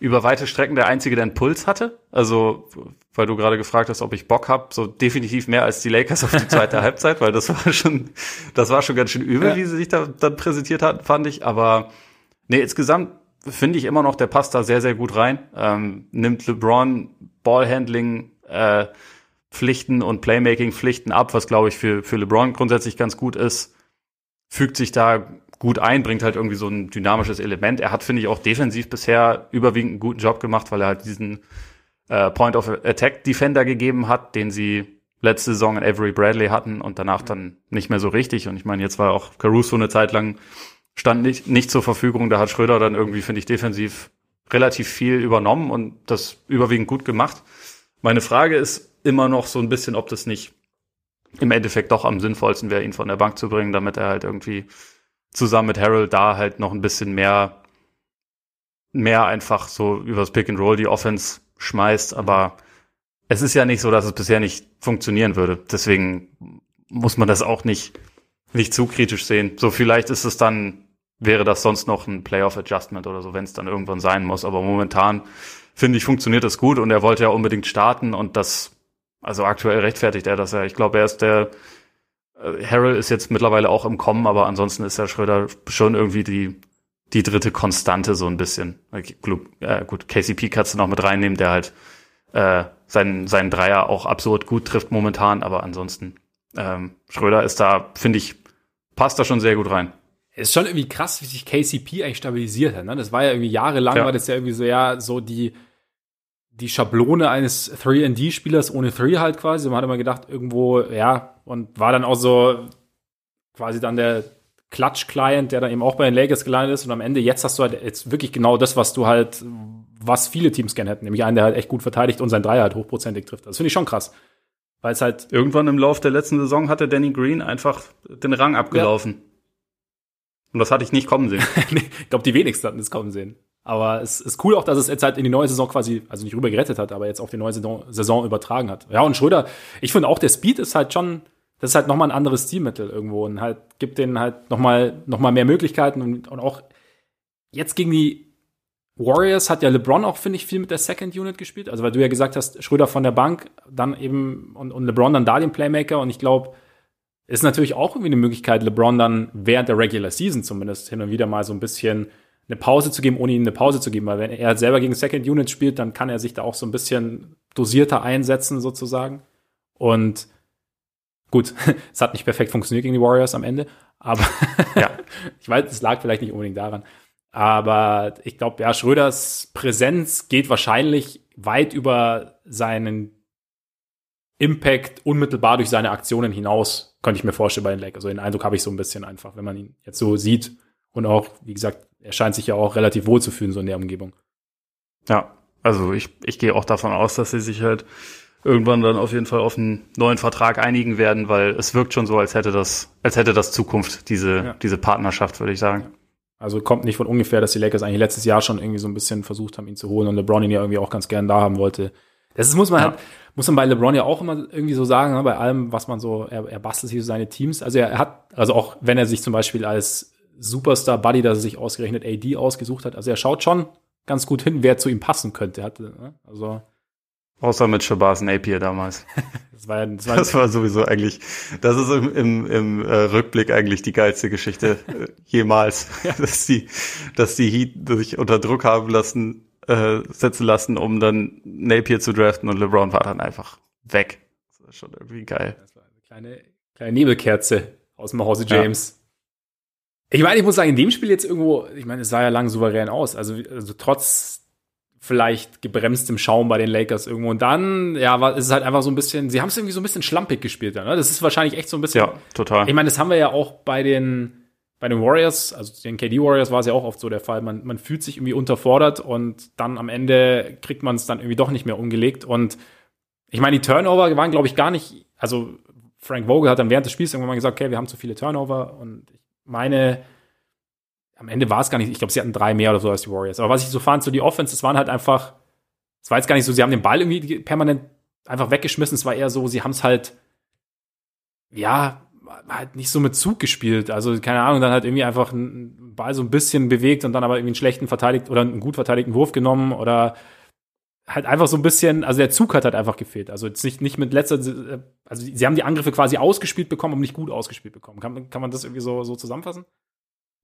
über weite Strecken der Einzige, der einen Puls hatte. Also, weil du gerade gefragt hast, ob ich Bock hab, so definitiv mehr als die Lakers auf die zweite Halbzeit, weil das war schon, das war schon ganz schön übel, ja. wie sie sich da dann präsentiert hatten, fand ich. Aber nee, insgesamt finde ich immer noch, der passt da sehr, sehr gut rein. Ähm, nimmt LeBron Ballhandling äh, Pflichten und Playmaking Pflichten ab, was glaube ich für, für LeBron grundsätzlich ganz gut ist. Fügt sich da gut ein, bringt halt irgendwie so ein dynamisches Element. Er hat, finde ich, auch defensiv bisher überwiegend einen guten Job gemacht, weil er halt diesen äh, Point of Attack Defender gegeben hat, den sie letzte Saison in Avery Bradley hatten und danach dann nicht mehr so richtig. Und ich meine, jetzt war auch Caruso eine Zeit lang stand nicht, nicht zur Verfügung. Da hat Schröder dann irgendwie, finde ich, defensiv relativ viel übernommen und das überwiegend gut gemacht. Meine Frage ist immer noch so ein bisschen, ob das nicht im Endeffekt doch am sinnvollsten wäre, ihn von der Bank zu bringen, damit er halt irgendwie zusammen mit Harold da halt noch ein bisschen mehr, mehr einfach so übers Pick and Roll die Offense schmeißt. Aber es ist ja nicht so, dass es bisher nicht funktionieren würde. Deswegen muss man das auch nicht, nicht zu kritisch sehen. So vielleicht ist es dann, wäre das sonst noch ein Playoff Adjustment oder so, wenn es dann irgendwann sein muss. Aber momentan finde ich, funktioniert das gut und er wollte ja unbedingt starten und das, also aktuell rechtfertigt er das ja. Ich glaube, er ist der, Harrell ist jetzt mittlerweile auch im Kommen, aber ansonsten ist Herr Schröder schon irgendwie die, die dritte Konstante so ein bisschen. Äh, gut, KCP kannst du noch mit reinnehmen, der halt äh, seinen, seinen Dreier auch absurd gut trifft momentan, aber ansonsten ähm, Schröder ist da, finde ich, passt da schon sehr gut rein. Es ist schon irgendwie krass, wie sich KCP eigentlich stabilisiert hat. Ne? Das war ja irgendwie jahrelang, ja. war das ja irgendwie so, ja, so die, die Schablone eines 3D-Spielers ohne 3 halt quasi. Man hat immer gedacht, irgendwo, ja, und war dann auch so quasi dann der Klatsch-Client, der dann eben auch bei den Lakers gelandet ist. Und am Ende, jetzt hast du halt jetzt wirklich genau das, was du halt, was viele Teams gerne hätten. Nämlich einen, der halt echt gut verteidigt und sein Dreier halt hochprozentig trifft. Das finde ich schon krass. Weil es halt. Irgendwann im Lauf der letzten Saison hatte Danny Green einfach den Rang abgelaufen. Ja. Und das hatte ich nicht kommen sehen. ich glaube, die wenigsten hatten es kommen sehen. Aber es ist cool auch, dass es jetzt halt in die neue Saison quasi, also nicht rüber gerettet hat, aber jetzt auf die neue Saison, Saison übertragen hat. Ja, und Schröder, ich finde auch, der Speed ist halt schon, das ist halt nochmal ein anderes Stilmittel irgendwo und halt gibt denen halt nochmal noch mal mehr Möglichkeiten und, und auch jetzt gegen die Warriors hat ja LeBron auch, finde ich, viel mit der Second Unit gespielt. Also, weil du ja gesagt hast, Schröder von der Bank, dann eben und, und LeBron dann da den Playmaker und ich glaube, ist natürlich auch irgendwie eine Möglichkeit, LeBron dann während der Regular Season zumindest hin und wieder mal so ein bisschen eine Pause zu geben, ohne ihm eine Pause zu geben. Weil wenn er selber gegen Second Unit spielt, dann kann er sich da auch so ein bisschen dosierter einsetzen sozusagen. Und gut, es hat nicht perfekt funktioniert gegen die Warriors am Ende, aber ja. ich weiß, es lag vielleicht nicht unbedingt daran. Aber ich glaube, ja, Schröders Präsenz geht wahrscheinlich weit über seinen Impact unmittelbar durch seine Aktionen hinaus, könnte ich mir vorstellen bei den Lakers. Also den Eindruck habe ich so ein bisschen einfach, wenn man ihn jetzt so sieht. Und auch, wie gesagt, er scheint sich ja auch relativ wohl zu fühlen, so in der Umgebung. Ja, also ich, ich gehe auch davon aus, dass sie sich halt irgendwann dann auf jeden Fall auf einen neuen Vertrag einigen werden, weil es wirkt schon so, als hätte das, als hätte das Zukunft, diese, ja. diese Partnerschaft, würde ich sagen. Also kommt nicht von ungefähr, dass die Lakers eigentlich letztes Jahr schon irgendwie so ein bisschen versucht haben, ihn zu holen und LeBron ihn ja irgendwie auch ganz gern da haben wollte. Das ist, muss man ja. halt, muss man bei LeBron ja auch immer irgendwie so sagen, ne, bei allem, was man so, er, er bastelt hier seine Teams. Also er hat, also auch wenn er sich zum Beispiel als Superstar-Buddy, dass er sich ausgerechnet AD ausgesucht hat, also er schaut schon ganz gut hin, wer zu ihm passen könnte. Hatte, ne? Also Außer mit Shabazz Napier damals. das, war, das, war, das war sowieso eigentlich, das ist im, im, im äh, Rückblick eigentlich die geilste Geschichte äh, jemals, ja. dass die, dass die Heat sich unter Druck haben lassen, äh, setzen lassen, um dann Napier zu draften und LeBron war dann einfach weg. Das war schon irgendwie geil. Das war eine kleine, kleine Nebelkerze aus dem Hause James. Ja. Ich meine, ich muss sagen, in dem Spiel jetzt irgendwo, ich meine, es sah ja lang souverän aus. Also, also trotz vielleicht gebremstem Schaum bei den Lakers irgendwo. Und dann, ja, war, ist es halt einfach so ein bisschen, sie haben es irgendwie so ein bisschen schlampig gespielt. Ja, ne? Das ist wahrscheinlich echt so ein bisschen. Ja, total. Ich meine, das haben wir ja auch bei den, bei den Warriors, also den KD Warriors war es ja auch oft so der Fall. Man, man fühlt sich irgendwie unterfordert und dann am Ende kriegt man es dann irgendwie doch nicht mehr umgelegt. Und ich meine, die Turnover waren, glaube ich, gar nicht, also Frank Vogel hat dann während des Spiels irgendwann mal gesagt, okay, wir haben zu viele Turnover und ich meine, am Ende war es gar nicht, ich glaube, sie hatten drei mehr oder so als die Warriors. Aber was ich so fand, so die Offense, es waren halt einfach, es war jetzt gar nicht so, sie haben den Ball irgendwie permanent einfach weggeschmissen. Es war eher so, sie haben es halt, ja, halt nicht so mit Zug gespielt. Also, keine Ahnung, dann halt irgendwie einfach einen Ball so ein bisschen bewegt und dann aber irgendwie einen schlechten verteidigt oder einen gut verteidigten Wurf genommen oder halt einfach so ein bisschen, also der Zug hat halt einfach gefehlt. Also jetzt nicht, nicht mit letzter, also sie haben die Angriffe quasi ausgespielt bekommen, aber nicht gut ausgespielt bekommen. Kann, kann man das irgendwie so, so zusammenfassen?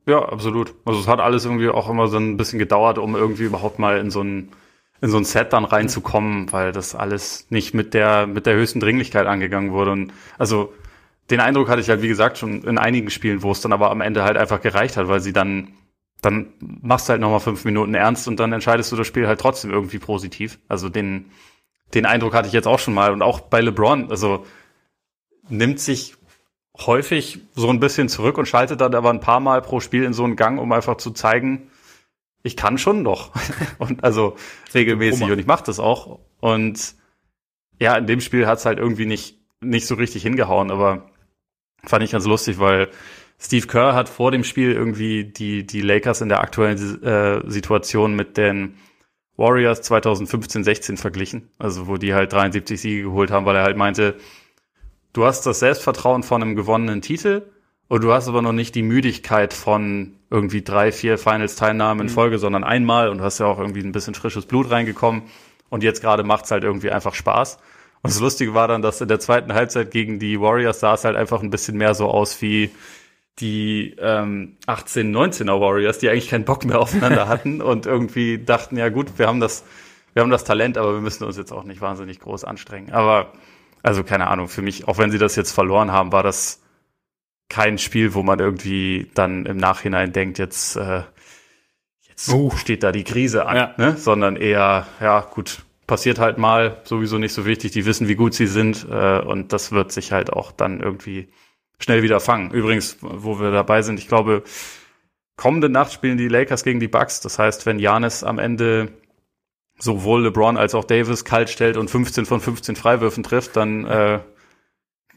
Ja, absolut. Also es hat alles irgendwie auch immer so ein bisschen gedauert, um irgendwie überhaupt mal in so ein, in so ein Set dann reinzukommen, weil das alles nicht mit der, mit der höchsten Dringlichkeit angegangen wurde. Und also den Eindruck hatte ich halt, wie gesagt, schon in einigen Spielen, wo es dann aber am Ende halt einfach gereicht hat, weil sie dann dann machst du halt nochmal fünf Minuten ernst und dann entscheidest du das Spiel halt trotzdem irgendwie positiv. Also den, den Eindruck hatte ich jetzt auch schon mal und auch bei LeBron, also nimmt sich häufig so ein bisschen zurück und schaltet dann aber ein paar Mal pro Spiel in so einen Gang, um einfach zu zeigen, ich kann schon noch. und also regelmäßig und ich mache das auch. Und ja, in dem Spiel hat's halt irgendwie nicht, nicht so richtig hingehauen, aber fand ich ganz lustig, weil Steve Kerr hat vor dem Spiel irgendwie die, die Lakers in der aktuellen äh, Situation mit den Warriors 2015-16 verglichen. Also wo die halt 73 Siege geholt haben, weil er halt meinte, du hast das Selbstvertrauen von einem gewonnenen Titel und du hast aber noch nicht die Müdigkeit von irgendwie drei, vier Finals-Teilnahmen in mhm. Folge, mhm. sondern einmal und du hast ja auch irgendwie ein bisschen frisches Blut reingekommen und jetzt gerade macht's halt irgendwie einfach Spaß. Und das Lustige war dann, dass in der zweiten Halbzeit gegen die Warriors sah es halt einfach ein bisschen mehr so aus wie die ähm, 18, 19er Warriors, die eigentlich keinen Bock mehr aufeinander hatten und irgendwie dachten, ja gut, wir haben das, wir haben das Talent, aber wir müssen uns jetzt auch nicht wahnsinnig groß anstrengen. Aber also keine Ahnung, für mich, auch wenn sie das jetzt verloren haben, war das kein Spiel, wo man irgendwie dann im Nachhinein denkt, jetzt, äh, jetzt uh. steht da die Krise an, ja. ne? sondern eher, ja gut, passiert halt mal, sowieso nicht so wichtig, die wissen, wie gut sie sind äh, und das wird sich halt auch dann irgendwie schnell wieder fangen. Übrigens, wo wir dabei sind, ich glaube, kommende Nacht spielen die Lakers gegen die Bucks. Das heißt, wenn Janis am Ende sowohl LeBron als auch Davis kalt stellt und 15 von 15 Freiwürfen trifft, dann äh,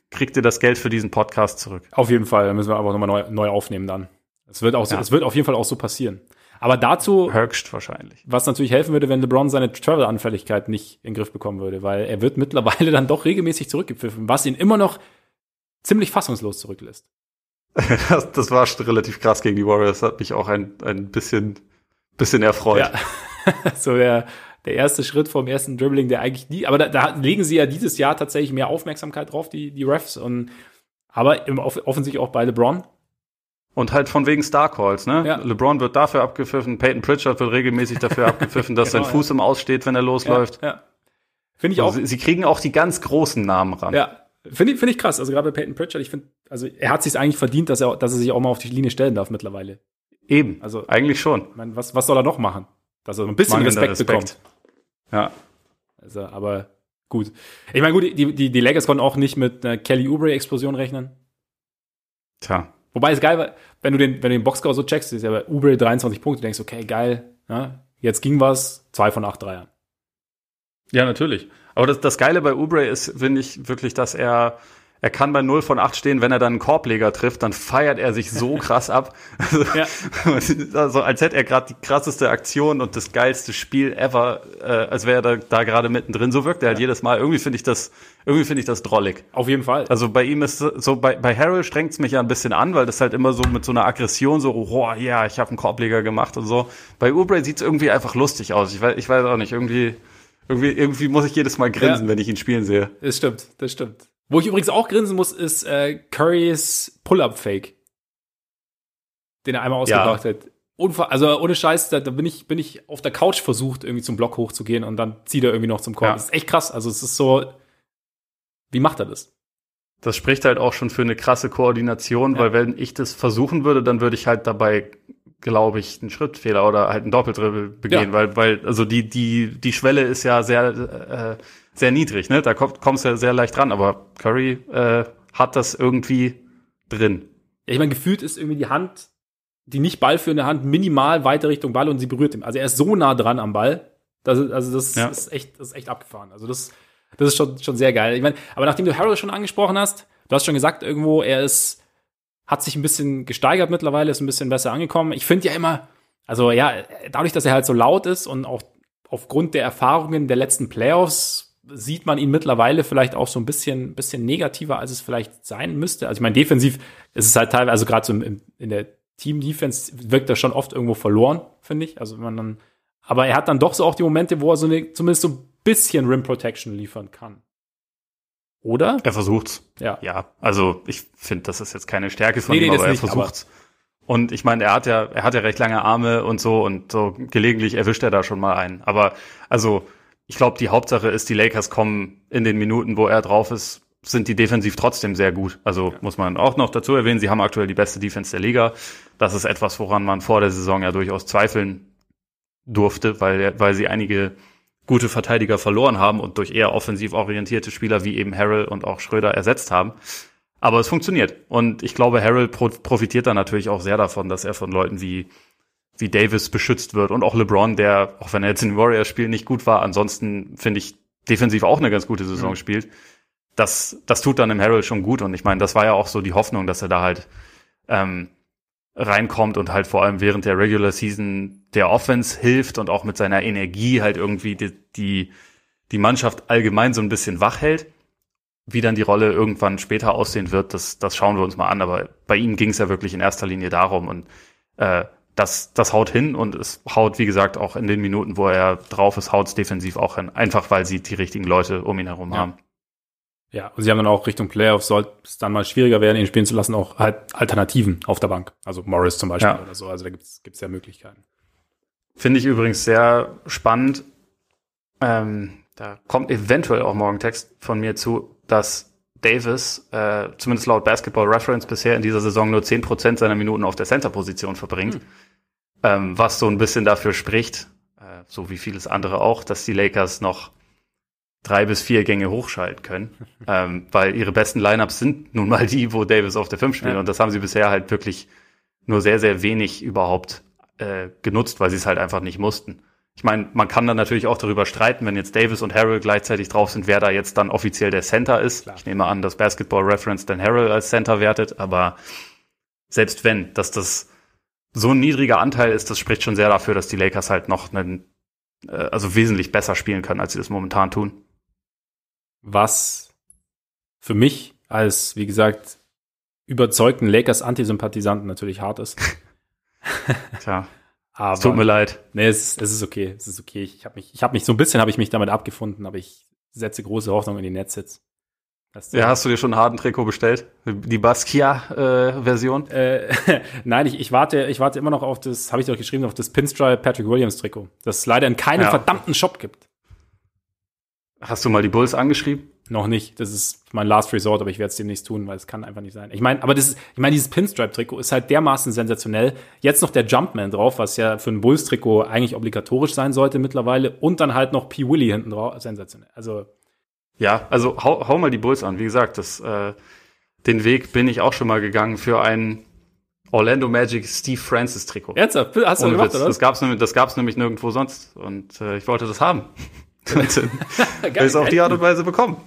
kriegt ihr das Geld für diesen Podcast zurück. Auf jeden Fall, da müssen wir aber nochmal neu, neu aufnehmen dann. Es wird auch so, ja. es wird auf jeden Fall auch so passieren. Aber dazu, höchst wahrscheinlich. Was natürlich helfen würde, wenn LeBron seine Travel-Anfälligkeit nicht in den Griff bekommen würde, weil er wird mittlerweile dann doch regelmäßig zurückgepfiffen, was ihn immer noch ziemlich fassungslos zurücklässt. das, das war relativ krass gegen die Warriors, hat mich auch ein, ein bisschen, bisschen erfreut. Ja. so der, der erste Schritt vom ersten Dribbling, der eigentlich nie, aber da, da legen sie ja dieses Jahr tatsächlich mehr Aufmerksamkeit drauf, die, die Refs, und, aber im, offensichtlich auch bei LeBron. Und halt von wegen Star Calls, ne? Ja. LeBron wird dafür abgepfiffen, Peyton Pritchard wird regelmäßig dafür abgepfiffen, dass genau, sein Fuß ja. im Aussteht, wenn er losläuft. Ja, ja. Finde ich also auch. Sie, sie, kriegen auch die ganz großen Namen ran. Ja, Finde ich, finde ich krass. Also gerade bei Peyton Pritchard, ich finde, also er hat sich eigentlich verdient, dass er, dass er sich auch mal auf die Linie stellen darf mittlerweile. Eben. Also eigentlich schon. Ich meine, was, was soll er noch machen? Dass er ein bisschen Respekt, Respekt, bekommt. Ja. Also, aber gut. Ich meine, gut, die, die, die Lakers konnten auch nicht mit einer Kelly Oubre-Explosion rechnen. Tja. Wobei es geil war, wenn du den, wenn du den Boxscore so checkst, ist ja bei Oubre 23 Punkte, du denkst, okay, geil, ja, jetzt ging was, zwei von acht Dreiern. Ja, natürlich. Aber das, das Geile bei Ubre ist, finde ich, wirklich, dass er, er kann bei 0 von 8 stehen, wenn er dann einen Korbleger trifft, dann feiert er sich so krass ab. Also, ja. also als hätte er gerade die krasseste Aktion und das geilste Spiel ever, äh, als wäre er da, da gerade mittendrin. So wirkt er halt ja. jedes Mal. Irgendwie finde ich das, irgendwie finde ich das drollig. Auf jeden Fall. Also bei ihm ist so, bei, bei Harold strengt es mich ja ein bisschen an, weil das halt immer so mit so einer Aggression so, oh ja, ich habe einen Korbleger gemacht und so. Bei Ubre sieht es irgendwie einfach lustig aus. Ich weiß, ich weiß auch nicht, irgendwie irgendwie, irgendwie muss ich jedes Mal grinsen, ja. wenn ich ihn spielen sehe. Das stimmt, das stimmt. Wo ich übrigens auch grinsen muss, ist äh, Currys Pull-Up-Fake. Den er einmal ausgebracht ja. hat. Unfall, also ohne Scheiß, da, da, bin ich bin ich auf der Couch versucht, irgendwie zum Block hochzugehen und dann zieht er irgendwie noch zum Korb. Ja. Das ist echt krass. Also es ist so, wie macht er das? Das spricht halt auch schon für eine krasse Koordination, ja. weil wenn ich das versuchen würde, dann würde ich halt dabei glaube ich, einen Schrittfehler oder halt einen Doppeldribbel begehen, ja. weil, weil, also die, die, die Schwelle ist ja sehr, äh, sehr niedrig, ne? Da kommt, kommst du ja sehr leicht ran, aber Curry äh, hat das irgendwie drin. Ja, ich meine, gefühlt ist irgendwie die Hand, die nicht ballführende Hand, minimal weiter Richtung Ball und sie berührt ihn. Also er ist so nah dran am Ball. Das ist, also das ja. ist echt, das ist echt abgefahren. Also das, das ist schon, schon sehr geil. Ich meine, aber nachdem du Harold schon angesprochen hast, du hast schon gesagt, irgendwo, er ist hat sich ein bisschen gesteigert mittlerweile, ist ein bisschen besser angekommen. Ich finde ja immer, also ja, dadurch, dass er halt so laut ist und auch aufgrund der Erfahrungen der letzten Playoffs sieht man ihn mittlerweile vielleicht auch so ein bisschen, bisschen negativer, als es vielleicht sein müsste. Also ich meine, defensiv ist es halt teilweise, also gerade so in, in der Team-Defense wirkt er schon oft irgendwo verloren, finde ich. Also wenn man dann, aber er hat dann doch so auch die Momente, wo er so eine, zumindest so ein bisschen Rim Protection liefern kann. Oder? Er versucht's. Ja. Ja, also ich finde, das ist jetzt keine Stärke von Nee, ihm, nee, aber er nicht, versucht's. Und ich meine, er hat ja, er hat ja recht lange Arme und so und so gelegentlich erwischt er da schon mal einen. Aber also, ich glaube, die Hauptsache ist, die Lakers kommen in den Minuten, wo er drauf ist, sind die defensiv trotzdem sehr gut. Also muss man auch noch dazu erwähnen, sie haben aktuell die beste Defense der Liga. Das ist etwas, woran man vor der Saison ja durchaus zweifeln durfte, weil, weil sie einige gute Verteidiger verloren haben und durch eher offensiv orientierte Spieler wie eben Harrell und auch Schröder ersetzt haben. Aber es funktioniert. Und ich glaube, Harrell pro profitiert dann natürlich auch sehr davon, dass er von Leuten wie, wie Davis beschützt wird und auch LeBron, der, auch wenn er jetzt in Warriors-Spielen nicht gut war, ansonsten finde ich defensiv auch eine ganz gute Saison mhm. spielt. Das, das tut dann im Harrell schon gut. Und ich meine, das war ja auch so die Hoffnung, dass er da halt ähm, reinkommt und halt vor allem während der Regular Season der Offense hilft und auch mit seiner Energie halt irgendwie die, die, die Mannschaft allgemein so ein bisschen wach hält. Wie dann die Rolle irgendwann später aussehen wird, das, das schauen wir uns mal an. Aber bei ihm ging es ja wirklich in erster Linie darum und äh, das, das haut hin und es haut, wie gesagt, auch in den Minuten, wo er drauf ist, haut es defensiv auch hin. Einfach weil sie die richtigen Leute um ihn herum ja. haben. Ja, und sie haben dann auch Richtung Playoffs, sollte es dann mal schwieriger werden, ihn spielen zu lassen, auch halt Alternativen auf der Bank. Also Morris zum Beispiel ja. oder so. Also da gibt's gibt's ja Möglichkeiten. Finde ich übrigens sehr spannend. Ähm, da kommt eventuell auch morgen Text von mir zu, dass Davis, äh, zumindest laut Basketball Reference, bisher in dieser Saison nur zehn Prozent seiner Minuten auf der Center-Position verbringt. Hm. Ähm, was so ein bisschen dafür spricht, äh, so wie vieles andere auch, dass die Lakers noch drei bis vier Gänge hochschalten können, ähm, weil ihre besten Lineups sind nun mal die, wo Davis auf der 5 spielt ja. und das haben sie bisher halt wirklich nur sehr, sehr wenig überhaupt äh, genutzt, weil sie es halt einfach nicht mussten. Ich meine, man kann dann natürlich auch darüber streiten, wenn jetzt Davis und Harrell gleichzeitig drauf sind, wer da jetzt dann offiziell der Center ist. Klar. Ich nehme an, dass Basketball Reference dann Harrell als Center wertet, aber selbst wenn, dass das so ein niedriger Anteil ist, das spricht schon sehr dafür, dass die Lakers halt noch einen, äh, also wesentlich besser spielen können, als sie das momentan tun was für mich als, wie gesagt, überzeugten Lakers-Antisympathisanten natürlich hart ist. Tja. aber, es tut mir leid. Nee, es, es ist okay. Es ist okay. Ich habe mich, ich habe mich so ein bisschen habe ich mich damit abgefunden, aber ich setze große Hoffnung in die Netzsitz. Ja, hast du dir schon ein harten Trikot bestellt? Die Basquiat-Version? Äh, äh, Nein, ich, ich, warte, ich warte immer noch auf das, habe ich doch geschrieben, auf das Pinstripe Patrick Williams Trikot, das es leider in keinem ja. verdammten Shop gibt. Hast du mal die Bulls angeschrieben? Noch nicht. Das ist mein Last Resort, aber ich werde es demnächst tun, weil es kann einfach nicht sein. Ich meine, aber das ist, ich meine, dieses Pinstripe-Trikot ist halt dermaßen sensationell. Jetzt noch der Jumpman drauf, was ja für ein Bulls-Trikot eigentlich obligatorisch sein sollte mittlerweile. Und dann halt noch P. Willy hinten drauf. Sensationell. Also. Ja, also hau, hau mal die Bulls an. Wie gesagt, das, äh, den Weg bin ich auch schon mal gegangen für ein Orlando Magic Steve Francis Trikot. Jetzt hast du Ohne gemacht, oder? Das gab's, nämlich, das gab's nämlich nirgendwo sonst. Und äh, ich wollte das haben. Weil es auf die Art und Weise bekommen.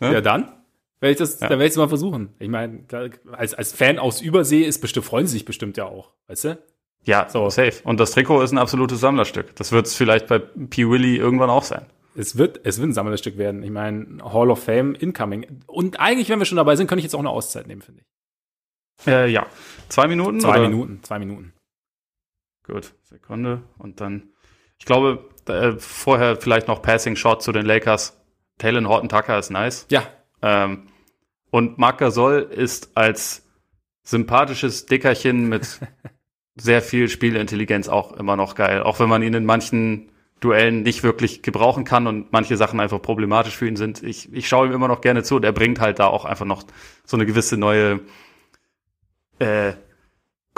Ne? Ja, dann werde ich das, ja. dann werde ich es mal versuchen. Ich meine, als, als Fan aus Übersee ist bestimmt, freuen sie sich bestimmt ja auch, weißt du? Ja, so. safe. Und das Trikot ist ein absolutes Sammlerstück. Das wird es vielleicht bei P. Willy irgendwann auch sein. Es wird, es wird ein Sammlerstück werden. Ich meine, Hall of Fame incoming. Und eigentlich, wenn wir schon dabei sind, könnte ich jetzt auch eine Auszeit nehmen, finde ich. Äh, ja. Zwei Minuten? Zwei oder? Minuten, zwei Minuten. Gut, Sekunde. Und dann, ich glaube, äh, vorher vielleicht noch Passing Shot zu den Lakers. Taylor Horton Tucker ist nice. Ja. Ähm, und Marc Gasol ist als sympathisches Dickerchen mit sehr viel Spielintelligenz auch immer noch geil. Auch wenn man ihn in manchen Duellen nicht wirklich gebrauchen kann und manche Sachen einfach problematisch für ihn sind. Ich, ich schaue ihm immer noch gerne zu und er bringt halt da auch einfach noch so eine gewisse neue äh,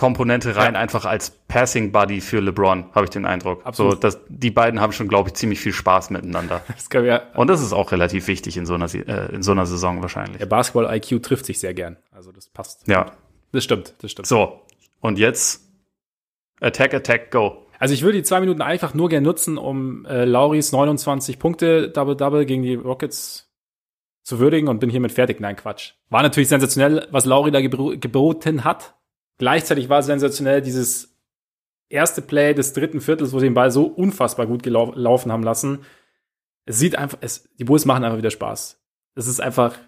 Komponente rein, ja. einfach als Passing Buddy für LeBron, habe ich den Eindruck. Absolut. So, dass die beiden haben schon, glaube ich, ziemlich viel Spaß miteinander. Das kann, ja. Und das ist auch relativ wichtig in so einer, äh, in so einer Saison wahrscheinlich. Der Basketball-IQ trifft sich sehr gern. Also das passt. Ja. Das stimmt, das stimmt. So. Und jetzt Attack, Attack, Go. Also ich würde die zwei Minuten einfach nur gern nutzen, um äh, Lauris 29 Punkte Double-Double gegen die Rockets zu würdigen und bin hiermit fertig. Nein, Quatsch. War natürlich sensationell, was Lauri da geboten hat. Gleichzeitig war sensationell dieses erste Play des dritten Viertels, wo sie den Ball so unfassbar gut gelaufen haben lassen. es sieht einfach, es, die Bulls machen einfach wieder Spaß. Es ist einfach,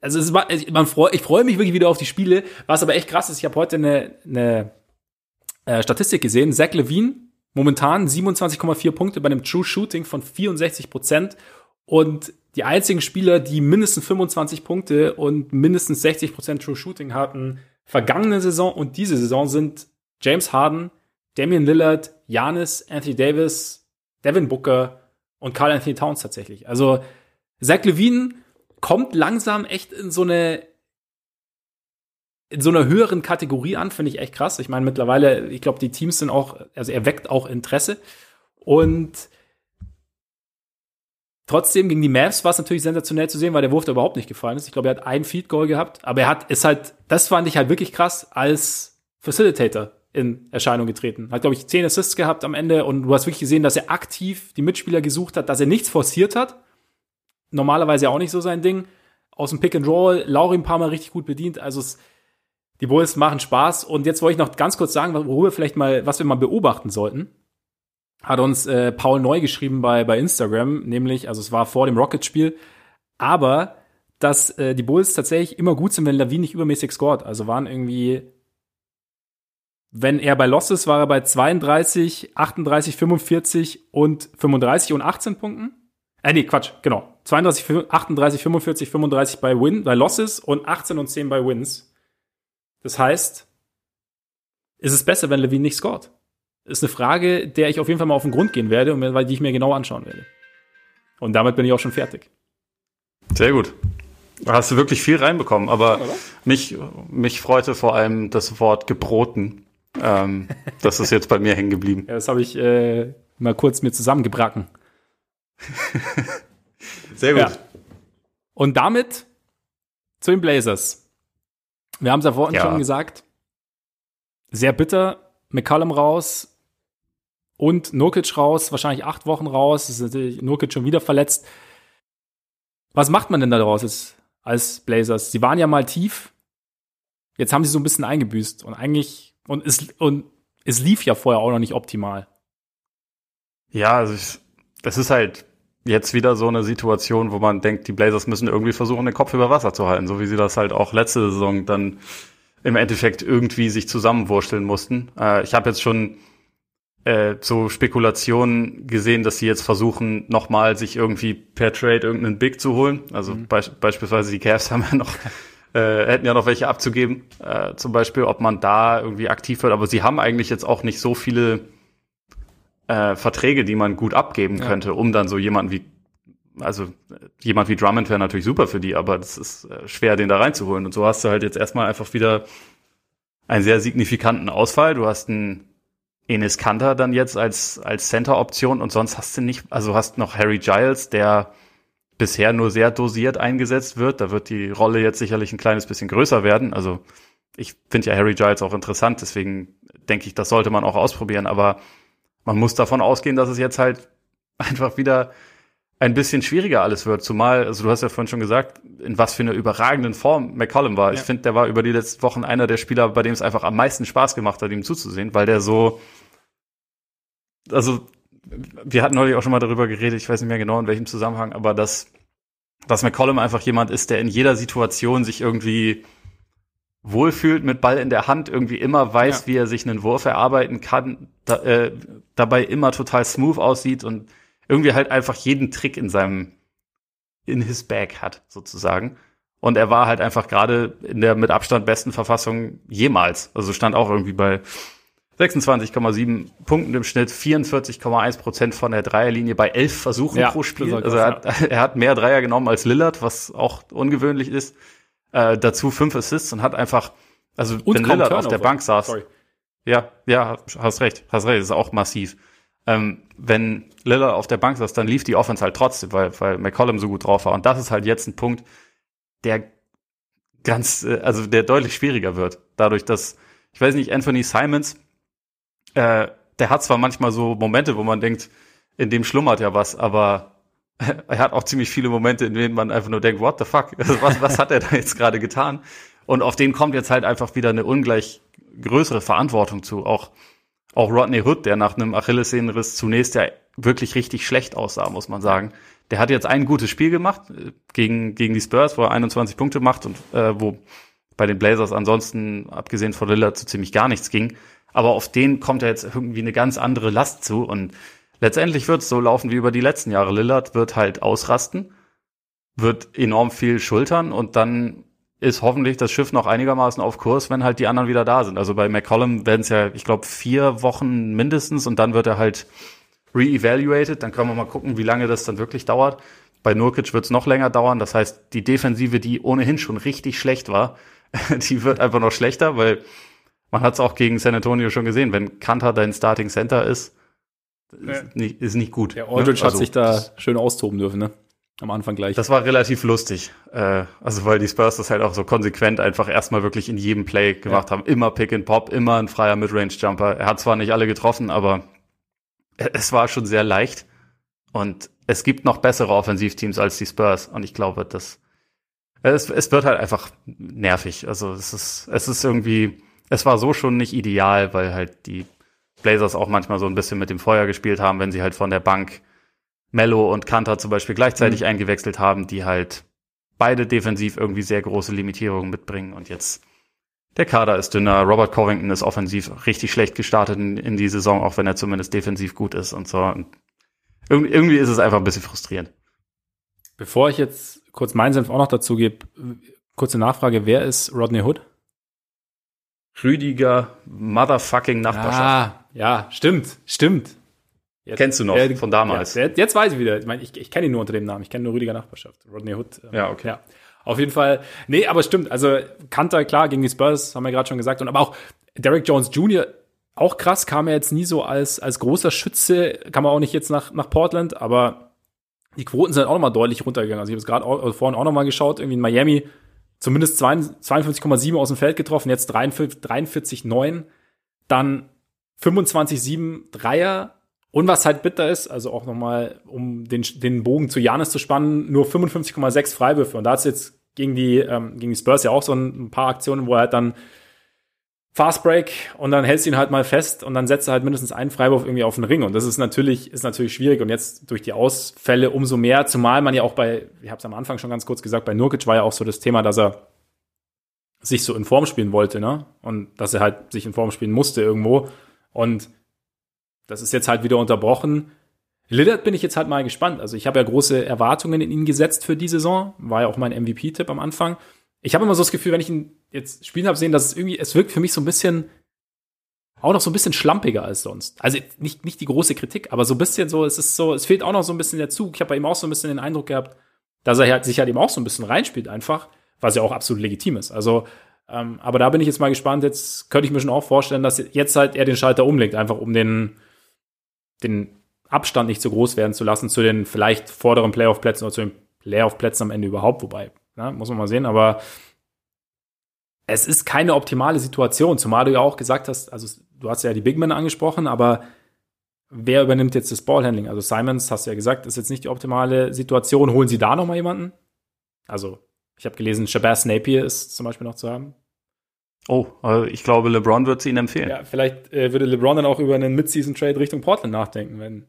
also es ist, man freu, ich freue mich wirklich wieder auf die Spiele. Was aber echt krass ist, ich habe heute eine, eine äh, Statistik gesehen. Zach Levine, momentan 27,4 Punkte bei einem True Shooting von 64 Prozent. Und die einzigen Spieler, die mindestens 25 Punkte und mindestens 60 Prozent True Shooting hatten, vergangene Saison und diese Saison sind James Harden, Damian Lillard, Janis, Anthony Davis, Devin Booker und Carl Anthony Towns tatsächlich. Also Zach Levine kommt langsam echt in so eine in so einer höheren Kategorie an, finde ich echt krass. Ich meine, mittlerweile, ich glaube, die Teams sind auch, also er weckt auch Interesse. Und trotzdem gegen die Mavs war es natürlich sensationell zu sehen, weil der Wurf da überhaupt nicht gefallen ist. Ich glaube, er hat ein Feed Goal gehabt, aber er hat, ist halt, das fand ich halt wirklich krass als Facilitator in Erscheinung getreten. Hat, glaube ich, zehn Assists gehabt am Ende und du hast wirklich gesehen, dass er aktiv die Mitspieler gesucht hat, dass er nichts forciert hat, normalerweise auch nicht so sein Ding. Aus dem Pick and Roll, Lauri ein paar Mal richtig gut bedient. Also es, die Bulls machen Spaß. Und jetzt wollte ich noch ganz kurz sagen, worüber vielleicht mal, was wir mal beobachten sollten. Hat uns äh, Paul neu geschrieben bei, bei Instagram, nämlich, also es war vor dem Rocket-Spiel, aber dass äh, die Bulls tatsächlich immer gut sind, wenn Lavin nicht übermäßig scored. Also waren irgendwie, wenn er bei Losses war er bei 32, 38, 45 und 35 und 18 Punkten. Äh, nee, Quatsch, genau. 32, 38, 45, 35 bei Win, bei Losses und 18 und 10 bei Wins. Das heißt, ist es besser, wenn Levine nicht scored? Ist eine Frage, der ich auf jeden Fall mal auf den Grund gehen werde und weil die ich mir genau anschauen werde. Und damit bin ich auch schon fertig. Sehr gut. Hast du wirklich viel reinbekommen, aber mich, mich freute vor allem das Wort gebroten. Ähm, das ist jetzt bei mir hängen geblieben. Ja, das habe ich äh, mal kurz mir zusammengebracken. Sehr gut. Ja. Und damit zu den Blazers. Wir haben es ja vorhin ja. schon gesagt. Sehr bitter. McCallum raus und Nurkic raus. Wahrscheinlich acht Wochen raus. Ist natürlich Nurkic schon wieder verletzt. Was macht man denn daraus jetzt als Blazers? Sie waren ja mal tief. Jetzt haben sie so ein bisschen eingebüßt. Und eigentlich, und es, und es lief ja vorher auch noch nicht optimal. Ja, also ich, das ist halt jetzt wieder so eine Situation, wo man denkt, die Blazers müssen irgendwie versuchen, den Kopf über Wasser zu halten, so wie sie das halt auch letzte Saison dann im Endeffekt irgendwie sich zusammenwursteln mussten. Äh, ich habe jetzt schon äh, so Spekulationen gesehen, dass sie jetzt versuchen, nochmal sich irgendwie per Trade irgendeinen Big zu holen. Also mhm. be beispielsweise die Cavs haben ja noch äh, hätten ja noch welche abzugeben, äh, zum Beispiel, ob man da irgendwie aktiv wird. Aber sie haben eigentlich jetzt auch nicht so viele äh, Verträge, die man gut abgeben ja. könnte, um dann so jemanden wie, also jemand wie Drummond wäre natürlich super für die, aber das ist äh, schwer, den da reinzuholen. Und so hast du halt jetzt erstmal einfach wieder einen sehr signifikanten Ausfall. Du hast einen Enes Kanter dann jetzt als, als Center-Option und sonst hast du nicht, also hast noch Harry Giles, der bisher nur sehr dosiert eingesetzt wird. Da wird die Rolle jetzt sicherlich ein kleines bisschen größer werden. Also ich finde ja Harry Giles auch interessant, deswegen denke ich, das sollte man auch ausprobieren. Aber man muss davon ausgehen, dass es jetzt halt einfach wieder ein bisschen schwieriger alles wird. Zumal, also du hast ja vorhin schon gesagt, in was für einer überragenden Form McCollum war. Ja. Ich finde, der war über die letzten Wochen einer der Spieler, bei dem es einfach am meisten Spaß gemacht hat, ihm zuzusehen, weil der so, also wir hatten neulich auch schon mal darüber geredet, ich weiß nicht mehr genau in welchem Zusammenhang, aber dass, dass McCollum einfach jemand ist, der in jeder Situation sich irgendwie wohlfühlt mit Ball in der Hand, irgendwie immer weiß, ja. wie er sich einen Wurf erarbeiten kann, da, äh, dabei immer total smooth aussieht und irgendwie halt einfach jeden Trick in seinem in his bag hat, sozusagen. Und er war halt einfach gerade in der mit Abstand besten Verfassung jemals. Also stand auch irgendwie bei 26,7 Punkten im Schnitt, 44,1 Prozent von der Dreierlinie bei elf Versuchen ja, pro Spiel. Also er hat, er hat mehr Dreier genommen als Lillard, was auch ungewöhnlich ist. Äh, dazu fünf Assists und hat einfach, also und wenn Lillard Turnover. auf der Bank saß. Sorry. Ja, ja, hast recht, hast recht, das ist auch massiv. Ähm, wenn Lillard auf der Bank saß, dann lief die Offense halt trotzdem, weil, weil McCollum so gut drauf war. Und das ist halt jetzt ein Punkt, der ganz, äh, also der deutlich schwieriger wird. Dadurch, dass, ich weiß nicht, Anthony Simons, äh, der hat zwar manchmal so Momente, wo man denkt, in dem schlummert ja was, aber er hat auch ziemlich viele Momente, in denen man einfach nur denkt, what the fuck? Also was, was hat er da jetzt gerade getan? Und auf den kommt jetzt halt einfach wieder eine ungleich größere Verantwortung zu. Auch, auch Rodney Hood, der nach einem Achillessehnenriss zunächst ja wirklich richtig schlecht aussah, muss man sagen. Der hat jetzt ein gutes Spiel gemacht äh, gegen, gegen die Spurs, wo er 21 Punkte macht und äh, wo bei den Blazers ansonsten, abgesehen von Lillard, so ziemlich gar nichts ging. Aber auf den kommt ja jetzt irgendwie eine ganz andere Last zu und letztendlich wird es so laufen wie über die letzten Jahre. Lillard wird halt ausrasten, wird enorm viel schultern und dann ist hoffentlich das Schiff noch einigermaßen auf Kurs, wenn halt die anderen wieder da sind. Also bei McCollum werden es ja, ich glaube, vier Wochen mindestens und dann wird er halt re-evaluated. Dann können wir mal gucken, wie lange das dann wirklich dauert. Bei Nurkic wird es noch länger dauern. Das heißt, die Defensive, die ohnehin schon richtig schlecht war, die wird einfach noch schlechter, weil man hat es auch gegen San Antonio schon gesehen. Wenn Kanter dein Starting Center ist, ja. ist, nicht, ist nicht gut. Der Aldridge ne? also, hat sich da schön austoben dürfen, ne? Am Anfang gleich. Das war relativ lustig. Äh, also weil die Spurs das halt auch so konsequent einfach erstmal wirklich in jedem Play gemacht ja. haben. Immer Pick and Pop, immer ein freier Midrange-Jumper. Er hat zwar nicht alle getroffen, aber es war schon sehr leicht. Und es gibt noch bessere Offensivteams als die Spurs. Und ich glaube, dass es, es wird halt einfach nervig. Also es ist, es ist irgendwie, es war so schon nicht ideal, weil halt die Blazers auch manchmal so ein bisschen mit dem Feuer gespielt haben, wenn sie halt von der Bank Mello und Kanter zum Beispiel gleichzeitig mhm. eingewechselt haben, die halt beide defensiv irgendwie sehr große Limitierungen mitbringen. Und jetzt der Kader ist dünner. Robert Covington ist offensiv richtig schlecht gestartet in, in die Saison, auch wenn er zumindest defensiv gut ist und so. Und irgendwie, irgendwie ist es einfach ein bisschen frustrierend. Bevor ich jetzt kurz meinen Senf auch noch dazu gebe, kurze Nachfrage, wer ist Rodney Hood? Rüdiger Motherfucking Nachbarschaft. Ah, ja, stimmt, stimmt. Jetzt, Kennst du noch äh, von damals? Ja, jetzt weiß ich wieder. Ich meine, ich, ich kenne ihn nur unter dem Namen. Ich kenne nur Rüdiger Nachbarschaft. Rodney Hood. Ähm, ja, okay. Ja. Auf jeden Fall. Nee, aber stimmt. Also Kanter, klar, gegen die Spurs, haben wir gerade schon gesagt. Und aber auch Derek Jones Jr., auch krass, kam er jetzt nie so als, als großer Schütze, kam er auch nicht jetzt nach, nach Portland, aber die Quoten sind auch nochmal deutlich runtergegangen. Also ich habe es gerade vorhin auch nochmal geschaut, irgendwie in Miami zumindest 52,7 aus dem Feld getroffen, jetzt 43,9, dann 25,7 Dreier, und was halt bitter ist, also auch nochmal, um den, den Bogen zu Janis zu spannen, nur 55,6 Freiwürfe. Und da ist jetzt gegen die, ähm, gegen die Spurs ja auch so ein, paar Aktionen, wo er halt dann Fast Break und dann hältst du ihn halt mal fest und dann setzt er halt mindestens einen Freiwurf irgendwie auf den Ring. Und das ist natürlich, ist natürlich schwierig. Und jetzt durch die Ausfälle umso mehr, zumal man ja auch bei, ich habe es am Anfang schon ganz kurz gesagt, bei Nurkic war ja auch so das Thema, dass er sich so in Form spielen wollte, ne? Und dass er halt sich in Form spielen musste irgendwo. Und das ist jetzt halt wieder unterbrochen. Lillard bin ich jetzt halt mal gespannt. Also ich habe ja große Erwartungen in ihn gesetzt für die Saison. War ja auch mein MVP-Tipp am Anfang. Ich habe immer so das Gefühl, wenn ich ihn jetzt spielen habe sehen, dass es irgendwie, es wirkt für mich so ein bisschen, auch noch so ein bisschen schlampiger als sonst. Also nicht, nicht die große Kritik, aber so ein bisschen so, es ist so, es fehlt auch noch so ein bisschen der Zug. Ich habe bei ihm auch so ein bisschen den Eindruck gehabt, dass er halt, sich halt eben auch so ein bisschen reinspielt einfach, was ja auch absolut legitim ist. Also, ähm, aber da bin ich jetzt mal gespannt. Jetzt könnte ich mir schon auch vorstellen, dass jetzt halt er den Schalter umlegt, einfach um den, den Abstand nicht so groß werden zu lassen zu den vielleicht vorderen Playoff-Plätzen oder zu den Playoff-Plätzen am Ende überhaupt, wobei, na, muss man mal sehen, aber es ist keine optimale Situation, zumal du ja auch gesagt hast, also du hast ja die Big Men angesprochen, aber wer übernimmt jetzt das Ballhandling? Also Simons, hast du ja gesagt, ist jetzt nicht die optimale Situation. Holen sie da noch mal jemanden? Also, ich habe gelesen, Shabazz Napier ist zum Beispiel noch zu haben. Oh, also ich glaube, LeBron wird sie ihn empfehlen. Ja, vielleicht äh, würde LeBron dann auch über einen Mid-Season-Trade Richtung Portland nachdenken, wenn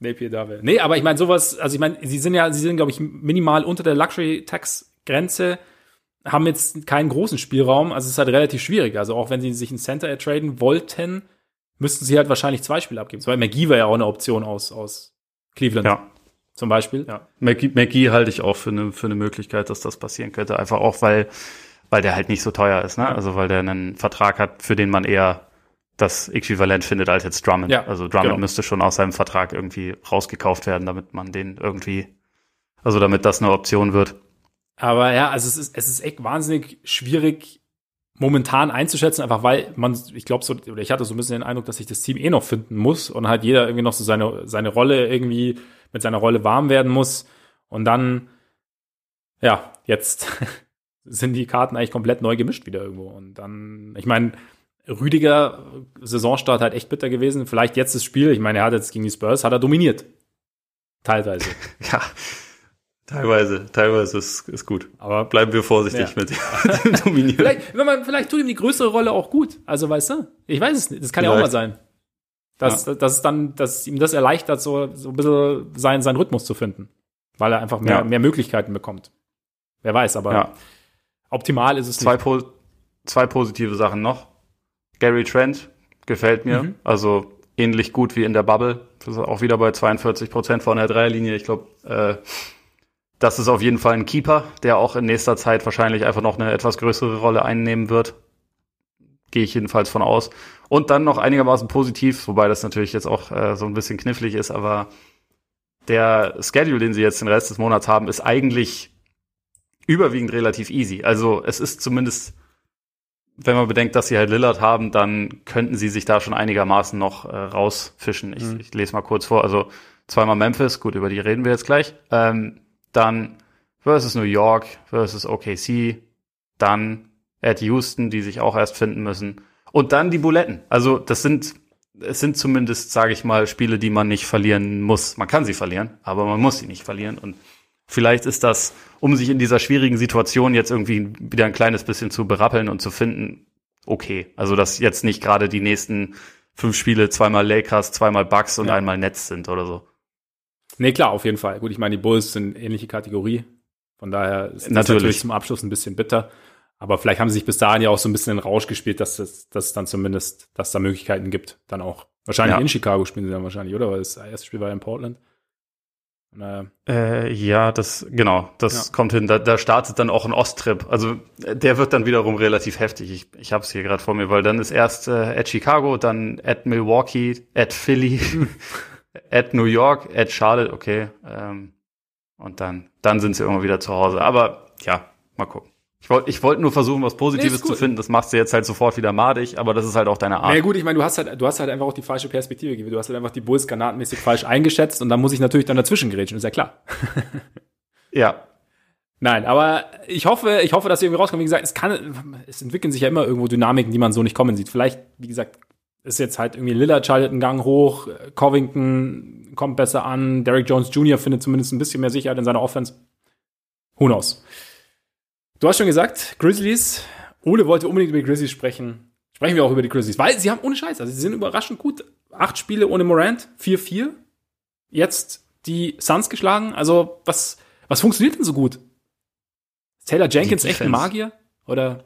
Napier da wäre. Nee, aber ich meine, sowas, also ich meine, sie sind ja, sie sind, glaube ich, minimal unter der Luxury-Tax-Grenze, haben jetzt keinen großen Spielraum, also es ist halt relativ schwierig. Also auch wenn sie sich einen Center ertraden wollten, müssten sie halt wahrscheinlich zwei Spiele abgeben. Weil McGee war ja auch eine Option aus, aus Cleveland. Ja. Zum Beispiel. Ja. McGee, McGee halte ich auch für eine, für eine Möglichkeit, dass das passieren könnte. Einfach auch, weil weil der halt nicht so teuer ist, ne? Also weil der einen Vertrag hat, für den man eher das Äquivalent findet als jetzt Drummond. Ja, also Drummond genau. müsste schon aus seinem Vertrag irgendwie rausgekauft werden, damit man den irgendwie, also damit das eine Option wird. Aber ja, also es ist, es ist echt wahnsinnig schwierig, momentan einzuschätzen, einfach weil man, ich glaube so, oder ich hatte so ein bisschen den Eindruck, dass sich das Team eh noch finden muss und halt jeder irgendwie noch so seine, seine Rolle irgendwie mit seiner Rolle warm werden muss. Und dann, ja, jetzt sind die Karten eigentlich komplett neu gemischt wieder irgendwo. Und dann, ich meine, Rüdiger, Saisonstart halt echt bitter gewesen. Vielleicht jetzt das Spiel, ich meine, er hat jetzt gegen die Spurs, hat er dominiert. Teilweise. ja, teilweise, teilweise ist, ist gut. Aber bleiben wir vorsichtig ja. mit dem Dominieren. vielleicht, wenn man, vielleicht tut ihm die größere Rolle auch gut. Also, weißt du, ich weiß es nicht, das kann vielleicht. ja auch mal sein. dass, ja. dass es dann, dass ihm das erleichtert, so, so ein bisschen seinen, seinen Rhythmus zu finden. Weil er einfach mehr, ja. mehr Möglichkeiten bekommt. Wer weiß, aber optimal ist es zwei nicht. Po zwei positive Sachen noch. Gary Trent gefällt mir. Mhm. Also ähnlich gut wie in der Bubble. Das ist auch wieder bei 42 Prozent von der Dreierlinie. Ich glaube, äh, das ist auf jeden Fall ein Keeper, der auch in nächster Zeit wahrscheinlich einfach noch eine etwas größere Rolle einnehmen wird. Gehe ich jedenfalls von aus. Und dann noch einigermaßen positiv, wobei das natürlich jetzt auch äh, so ein bisschen knifflig ist, aber der Schedule, den sie jetzt den Rest des Monats haben, ist eigentlich überwiegend relativ easy. Also es ist zumindest, wenn man bedenkt, dass sie halt Lillard haben, dann könnten sie sich da schon einigermaßen noch äh, rausfischen. Ich, mhm. ich lese mal kurz vor. Also zweimal Memphis, gut, über die reden wir jetzt gleich. Ähm, dann versus New York versus OKC, dann at Houston, die sich auch erst finden müssen. Und dann die Buletten. Also das sind, es sind zumindest, sage ich mal, Spiele, die man nicht verlieren muss. Man kann sie verlieren, aber man muss sie nicht verlieren. Und vielleicht ist das, um sich in dieser schwierigen Situation jetzt irgendwie wieder ein kleines bisschen zu berappeln und zu finden, okay. Also dass jetzt nicht gerade die nächsten fünf Spiele zweimal Lakers, zweimal Bucks und ja. einmal Netz sind oder so. Nee, klar, auf jeden Fall. Gut, ich meine, die Bulls sind ähnliche Kategorie. Von daher ist das natürlich. natürlich zum Abschluss ein bisschen bitter. Aber vielleicht haben sie sich bis dahin ja auch so ein bisschen in Rausch gespielt, dass es, dass es dann zumindest, dass da Möglichkeiten gibt, dann auch. Wahrscheinlich ja. in Chicago spielen sie dann wahrscheinlich, oder? Weil das erste Spiel war in Portland. Naja. Äh, ja, das, genau, das ja. kommt hin. Da, da startet dann auch ein Osttrip. Also der wird dann wiederum relativ heftig. Ich, ich habe es hier gerade vor mir, weil dann ist erst äh, at Chicago, dann at Milwaukee, at Philly, at New York, at Charlotte, okay. Ähm, und dann, dann sind sie irgendwann wieder zu Hause. Aber ja, mal gucken. Ich wollte ich wollt nur versuchen, was Positives nee, zu finden. Das machst du jetzt halt sofort wieder madig, aber das ist halt auch deine Art. Na ja, gut, ich meine, du hast halt, du hast halt einfach auch die falsche Perspektive gegeben. Du hast halt einfach die Bulls granatmäßig falsch eingeschätzt und dann muss ich natürlich dann dazwischen gerätschen, ist ja klar. ja. Nein, aber ich hoffe, ich hoffe, dass sie irgendwie rauskommen. Wie gesagt, es kann, es entwickeln sich ja immer irgendwo Dynamiken, die man so nicht kommen sieht. Vielleicht, wie gesagt, ist jetzt halt irgendwie Lillard schaltet einen Gang hoch, Covington kommt besser an, Derek Jones Jr. findet zumindest ein bisschen mehr Sicherheit in seiner Offense. Who knows? Du hast schon gesagt, Grizzlies. Ole wollte unbedingt über die Grizzlies sprechen. Sprechen wir auch über die Grizzlies, weil sie haben ohne Scheiß, also sie sind überraschend gut. Acht Spiele ohne Morant, 4-4. Jetzt die Suns geschlagen. Also, was, was funktioniert denn so gut? Ist Taylor Jenkins echt ein Magier? Oder?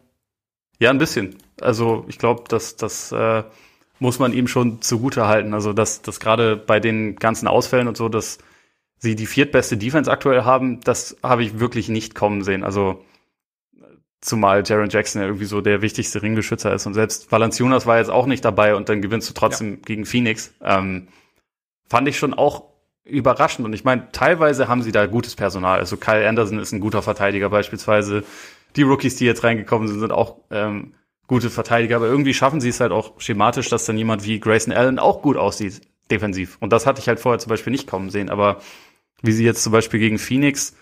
Ja, ein bisschen. Also, ich glaube, dass das äh, muss man ihm schon zugute halten. Also, dass, dass gerade bei den ganzen Ausfällen und so, dass sie die viertbeste Defense aktuell haben, das habe ich wirklich nicht kommen sehen. Also, zumal Jaron Jackson ja irgendwie so der wichtigste Ringbeschützer ist. Und selbst Valanciunas war jetzt auch nicht dabei und dann gewinnst du trotzdem ja. gegen Phoenix. Ähm, fand ich schon auch überraschend. Und ich meine, teilweise haben sie da gutes Personal. Also Kyle Anderson ist ein guter Verteidiger beispielsweise. Die Rookies, die jetzt reingekommen sind, sind auch ähm, gute Verteidiger, aber irgendwie schaffen sie es halt auch schematisch, dass dann jemand wie Grayson Allen auch gut aussieht, defensiv. Und das hatte ich halt vorher zum Beispiel nicht kommen sehen. Aber wie sie jetzt zum Beispiel gegen Phoenix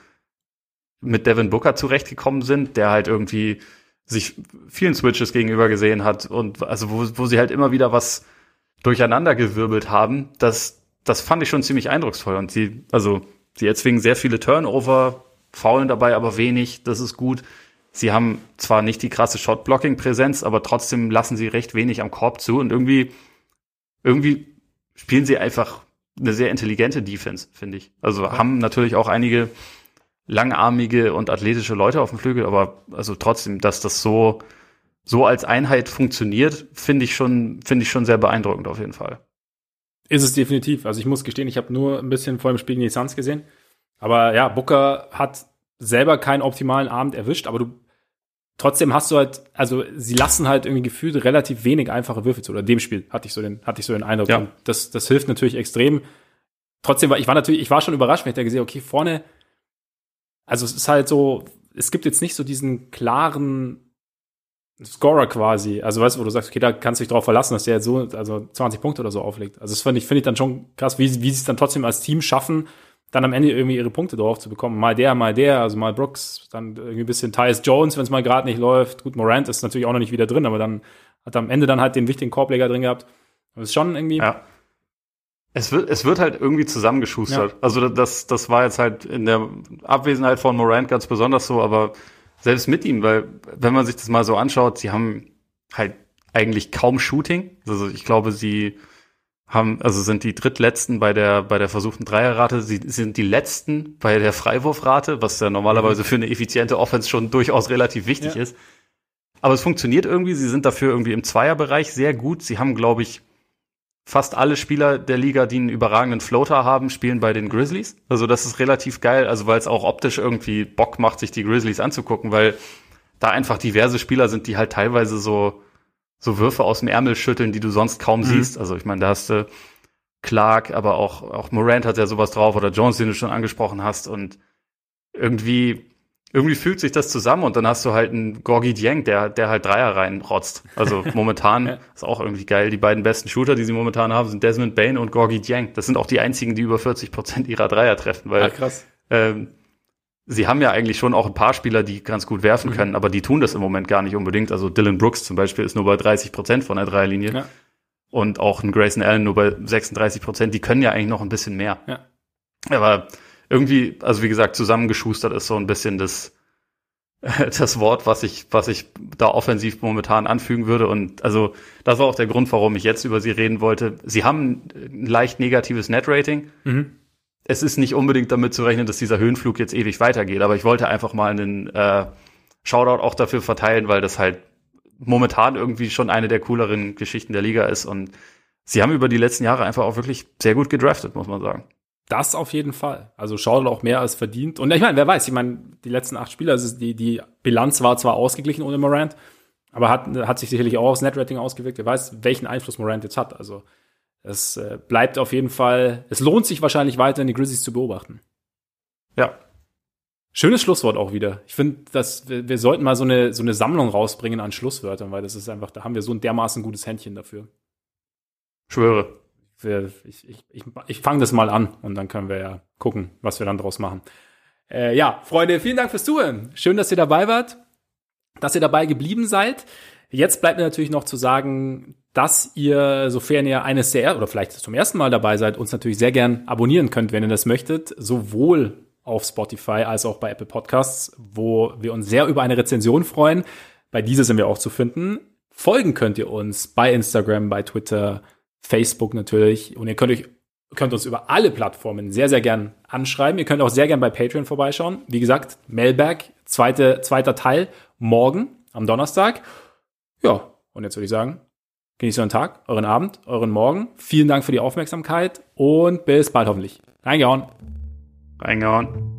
mit Devin Booker zurechtgekommen sind, der halt irgendwie sich vielen Switches gegenüber gesehen hat und also wo, wo sie halt immer wieder was durcheinandergewirbelt haben, das, das fand ich schon ziemlich eindrucksvoll. Und sie, also, sie erzwingen sehr viele Turnover, faulen dabei aber wenig, das ist gut. Sie haben zwar nicht die krasse Shot-Blocking-Präsenz, aber trotzdem lassen sie recht wenig am Korb zu und irgendwie, irgendwie spielen sie einfach eine sehr intelligente Defense, finde ich. Also ja. haben natürlich auch einige langarmige und athletische Leute auf dem Flügel, aber also trotzdem, dass das so, so als Einheit funktioniert, finde ich schon, finde ich schon sehr beeindruckend auf jeden Fall. Ist es definitiv. Also ich muss gestehen, ich habe nur ein bisschen vor dem Spiel in die Suns gesehen. Aber ja, Booker hat selber keinen optimalen Abend erwischt, aber du trotzdem hast du halt, also sie lassen halt irgendwie gefühlt relativ wenig einfache Würfel zu. Oder in dem Spiel hatte ich so den, hatte ich so den Eindruck. Ja. Und das, das hilft natürlich extrem. Trotzdem war ich war natürlich, ich war schon überrascht, wenn ich da gesehen, okay, vorne, also es ist halt so, es gibt jetzt nicht so diesen klaren Scorer quasi. Also weißt du, wo du sagst, okay, da kannst du dich drauf verlassen, dass der jetzt so, also 20 Punkte oder so auflegt. Also das finde ich, finde ich dann schon krass, wie, wie sie es dann trotzdem als Team schaffen, dann am Ende irgendwie ihre Punkte drauf zu bekommen. Mal der, mal der, also mal Brooks, dann irgendwie ein bisschen Tyus Jones, wenn es mal gerade nicht läuft. Gut, Morant ist natürlich auch noch nicht wieder drin, aber dann hat er am Ende dann halt den wichtigen Korbleger drin gehabt. Das ist schon irgendwie. Ja. Es wird, es wird halt irgendwie zusammengeschustert. Ja. Also das, das war jetzt halt in der Abwesenheit von Morant ganz besonders so, aber selbst mit ihm, weil wenn man sich das mal so anschaut, sie haben halt eigentlich kaum Shooting. Also ich glaube, sie haben, also sind die drittletzten bei der, bei der versuchten Dreierrate. Sie sind die letzten bei der Freiwurfrate, was ja normalerweise für eine effiziente Offense schon durchaus relativ wichtig ja. ist. Aber es funktioniert irgendwie. Sie sind dafür irgendwie im Zweierbereich sehr gut. Sie haben, glaube ich, fast alle Spieler der Liga, die einen überragenden Floater haben, spielen bei den Grizzlies. Also das ist relativ geil, also weil es auch optisch irgendwie Bock macht, sich die Grizzlies anzugucken, weil da einfach diverse Spieler sind, die halt teilweise so so Würfe aus dem Ärmel schütteln, die du sonst kaum mhm. siehst. Also ich meine, da hast du Clark, aber auch, auch Morant hat ja sowas drauf oder Jones, den du schon angesprochen hast. Und irgendwie, irgendwie fühlt sich das zusammen und dann hast du halt einen Gorgi Dieng, der, der halt Dreier reinrotzt. Also momentan ist auch irgendwie geil. Die beiden besten Shooter, die sie momentan haben, sind Desmond Bain und Gorgi Dieng. Das sind auch die einzigen, die über 40 Prozent ihrer Dreier treffen, weil, ja, krass. Ähm, sie haben ja eigentlich schon auch ein paar Spieler, die ganz gut werfen mhm. können, aber die tun das im Moment gar nicht unbedingt. Also Dylan Brooks zum Beispiel ist nur bei 30 Prozent von der Dreierlinie. Ja. Und auch ein Grayson Allen nur bei 36 Prozent. Die können ja eigentlich noch ein bisschen mehr. Ja. Aber irgendwie, also wie gesagt, zusammengeschustert ist so ein bisschen das, das Wort, was ich, was ich da offensiv momentan anfügen würde. Und also das war auch der Grund, warum ich jetzt über sie reden wollte. Sie haben ein leicht negatives Net-Rating. Mhm es ist nicht unbedingt damit zu rechnen, dass dieser Höhenflug jetzt ewig weitergeht, aber ich wollte einfach mal einen äh, Shoutout auch dafür verteilen, weil das halt momentan irgendwie schon eine der cooleren Geschichten der Liga ist und sie haben über die letzten Jahre einfach auch wirklich sehr gut gedraftet, muss man sagen. Das auf jeden Fall. Also Shoutout auch mehr als verdient. Und ich meine, wer weiß, ich meine, die letzten acht Spieler, also die, die Bilanz war zwar ausgeglichen ohne Morant, aber hat, hat sich sicherlich auch aufs Netrating ausgewirkt. Wer weiß, welchen Einfluss Morant jetzt hat. Also es äh, bleibt auf jeden Fall, es lohnt sich wahrscheinlich weiterhin die Grizzlies zu beobachten. Ja. Schönes Schlusswort auch wieder. Ich finde, dass wir, wir, sollten mal so eine, so eine Sammlung rausbringen an Schlusswörtern, weil das ist einfach, da haben wir so ein dermaßen gutes Händchen dafür. Schwöre. Ich, ich, ich, ich fange das mal an und dann können wir ja gucken, was wir dann draus machen. Äh, ja, Freunde, vielen Dank fürs Zuhören. Schön, dass ihr dabei wart, dass ihr dabei geblieben seid. Jetzt bleibt mir natürlich noch zu sagen, dass ihr, sofern ihr eines der, oder vielleicht zum ersten Mal dabei seid, uns natürlich sehr gern abonnieren könnt, wenn ihr das möchtet, sowohl auf Spotify als auch bei Apple Podcasts, wo wir uns sehr über eine Rezension freuen. Bei dieser sind wir auch zu finden. Folgen könnt ihr uns bei Instagram, bei Twitter, Facebook natürlich. Und ihr könnt euch könnt uns über alle Plattformen sehr, sehr gern anschreiben. Ihr könnt auch sehr gern bei Patreon vorbeischauen. Wie gesagt, Mailbag, zweite, zweiter Teil morgen am Donnerstag. Ja, und jetzt würde ich sagen, Genießt euren Tag, euren Abend, euren Morgen. Vielen Dank für die Aufmerksamkeit und bis bald hoffentlich. Reingehauen. Reingehauen.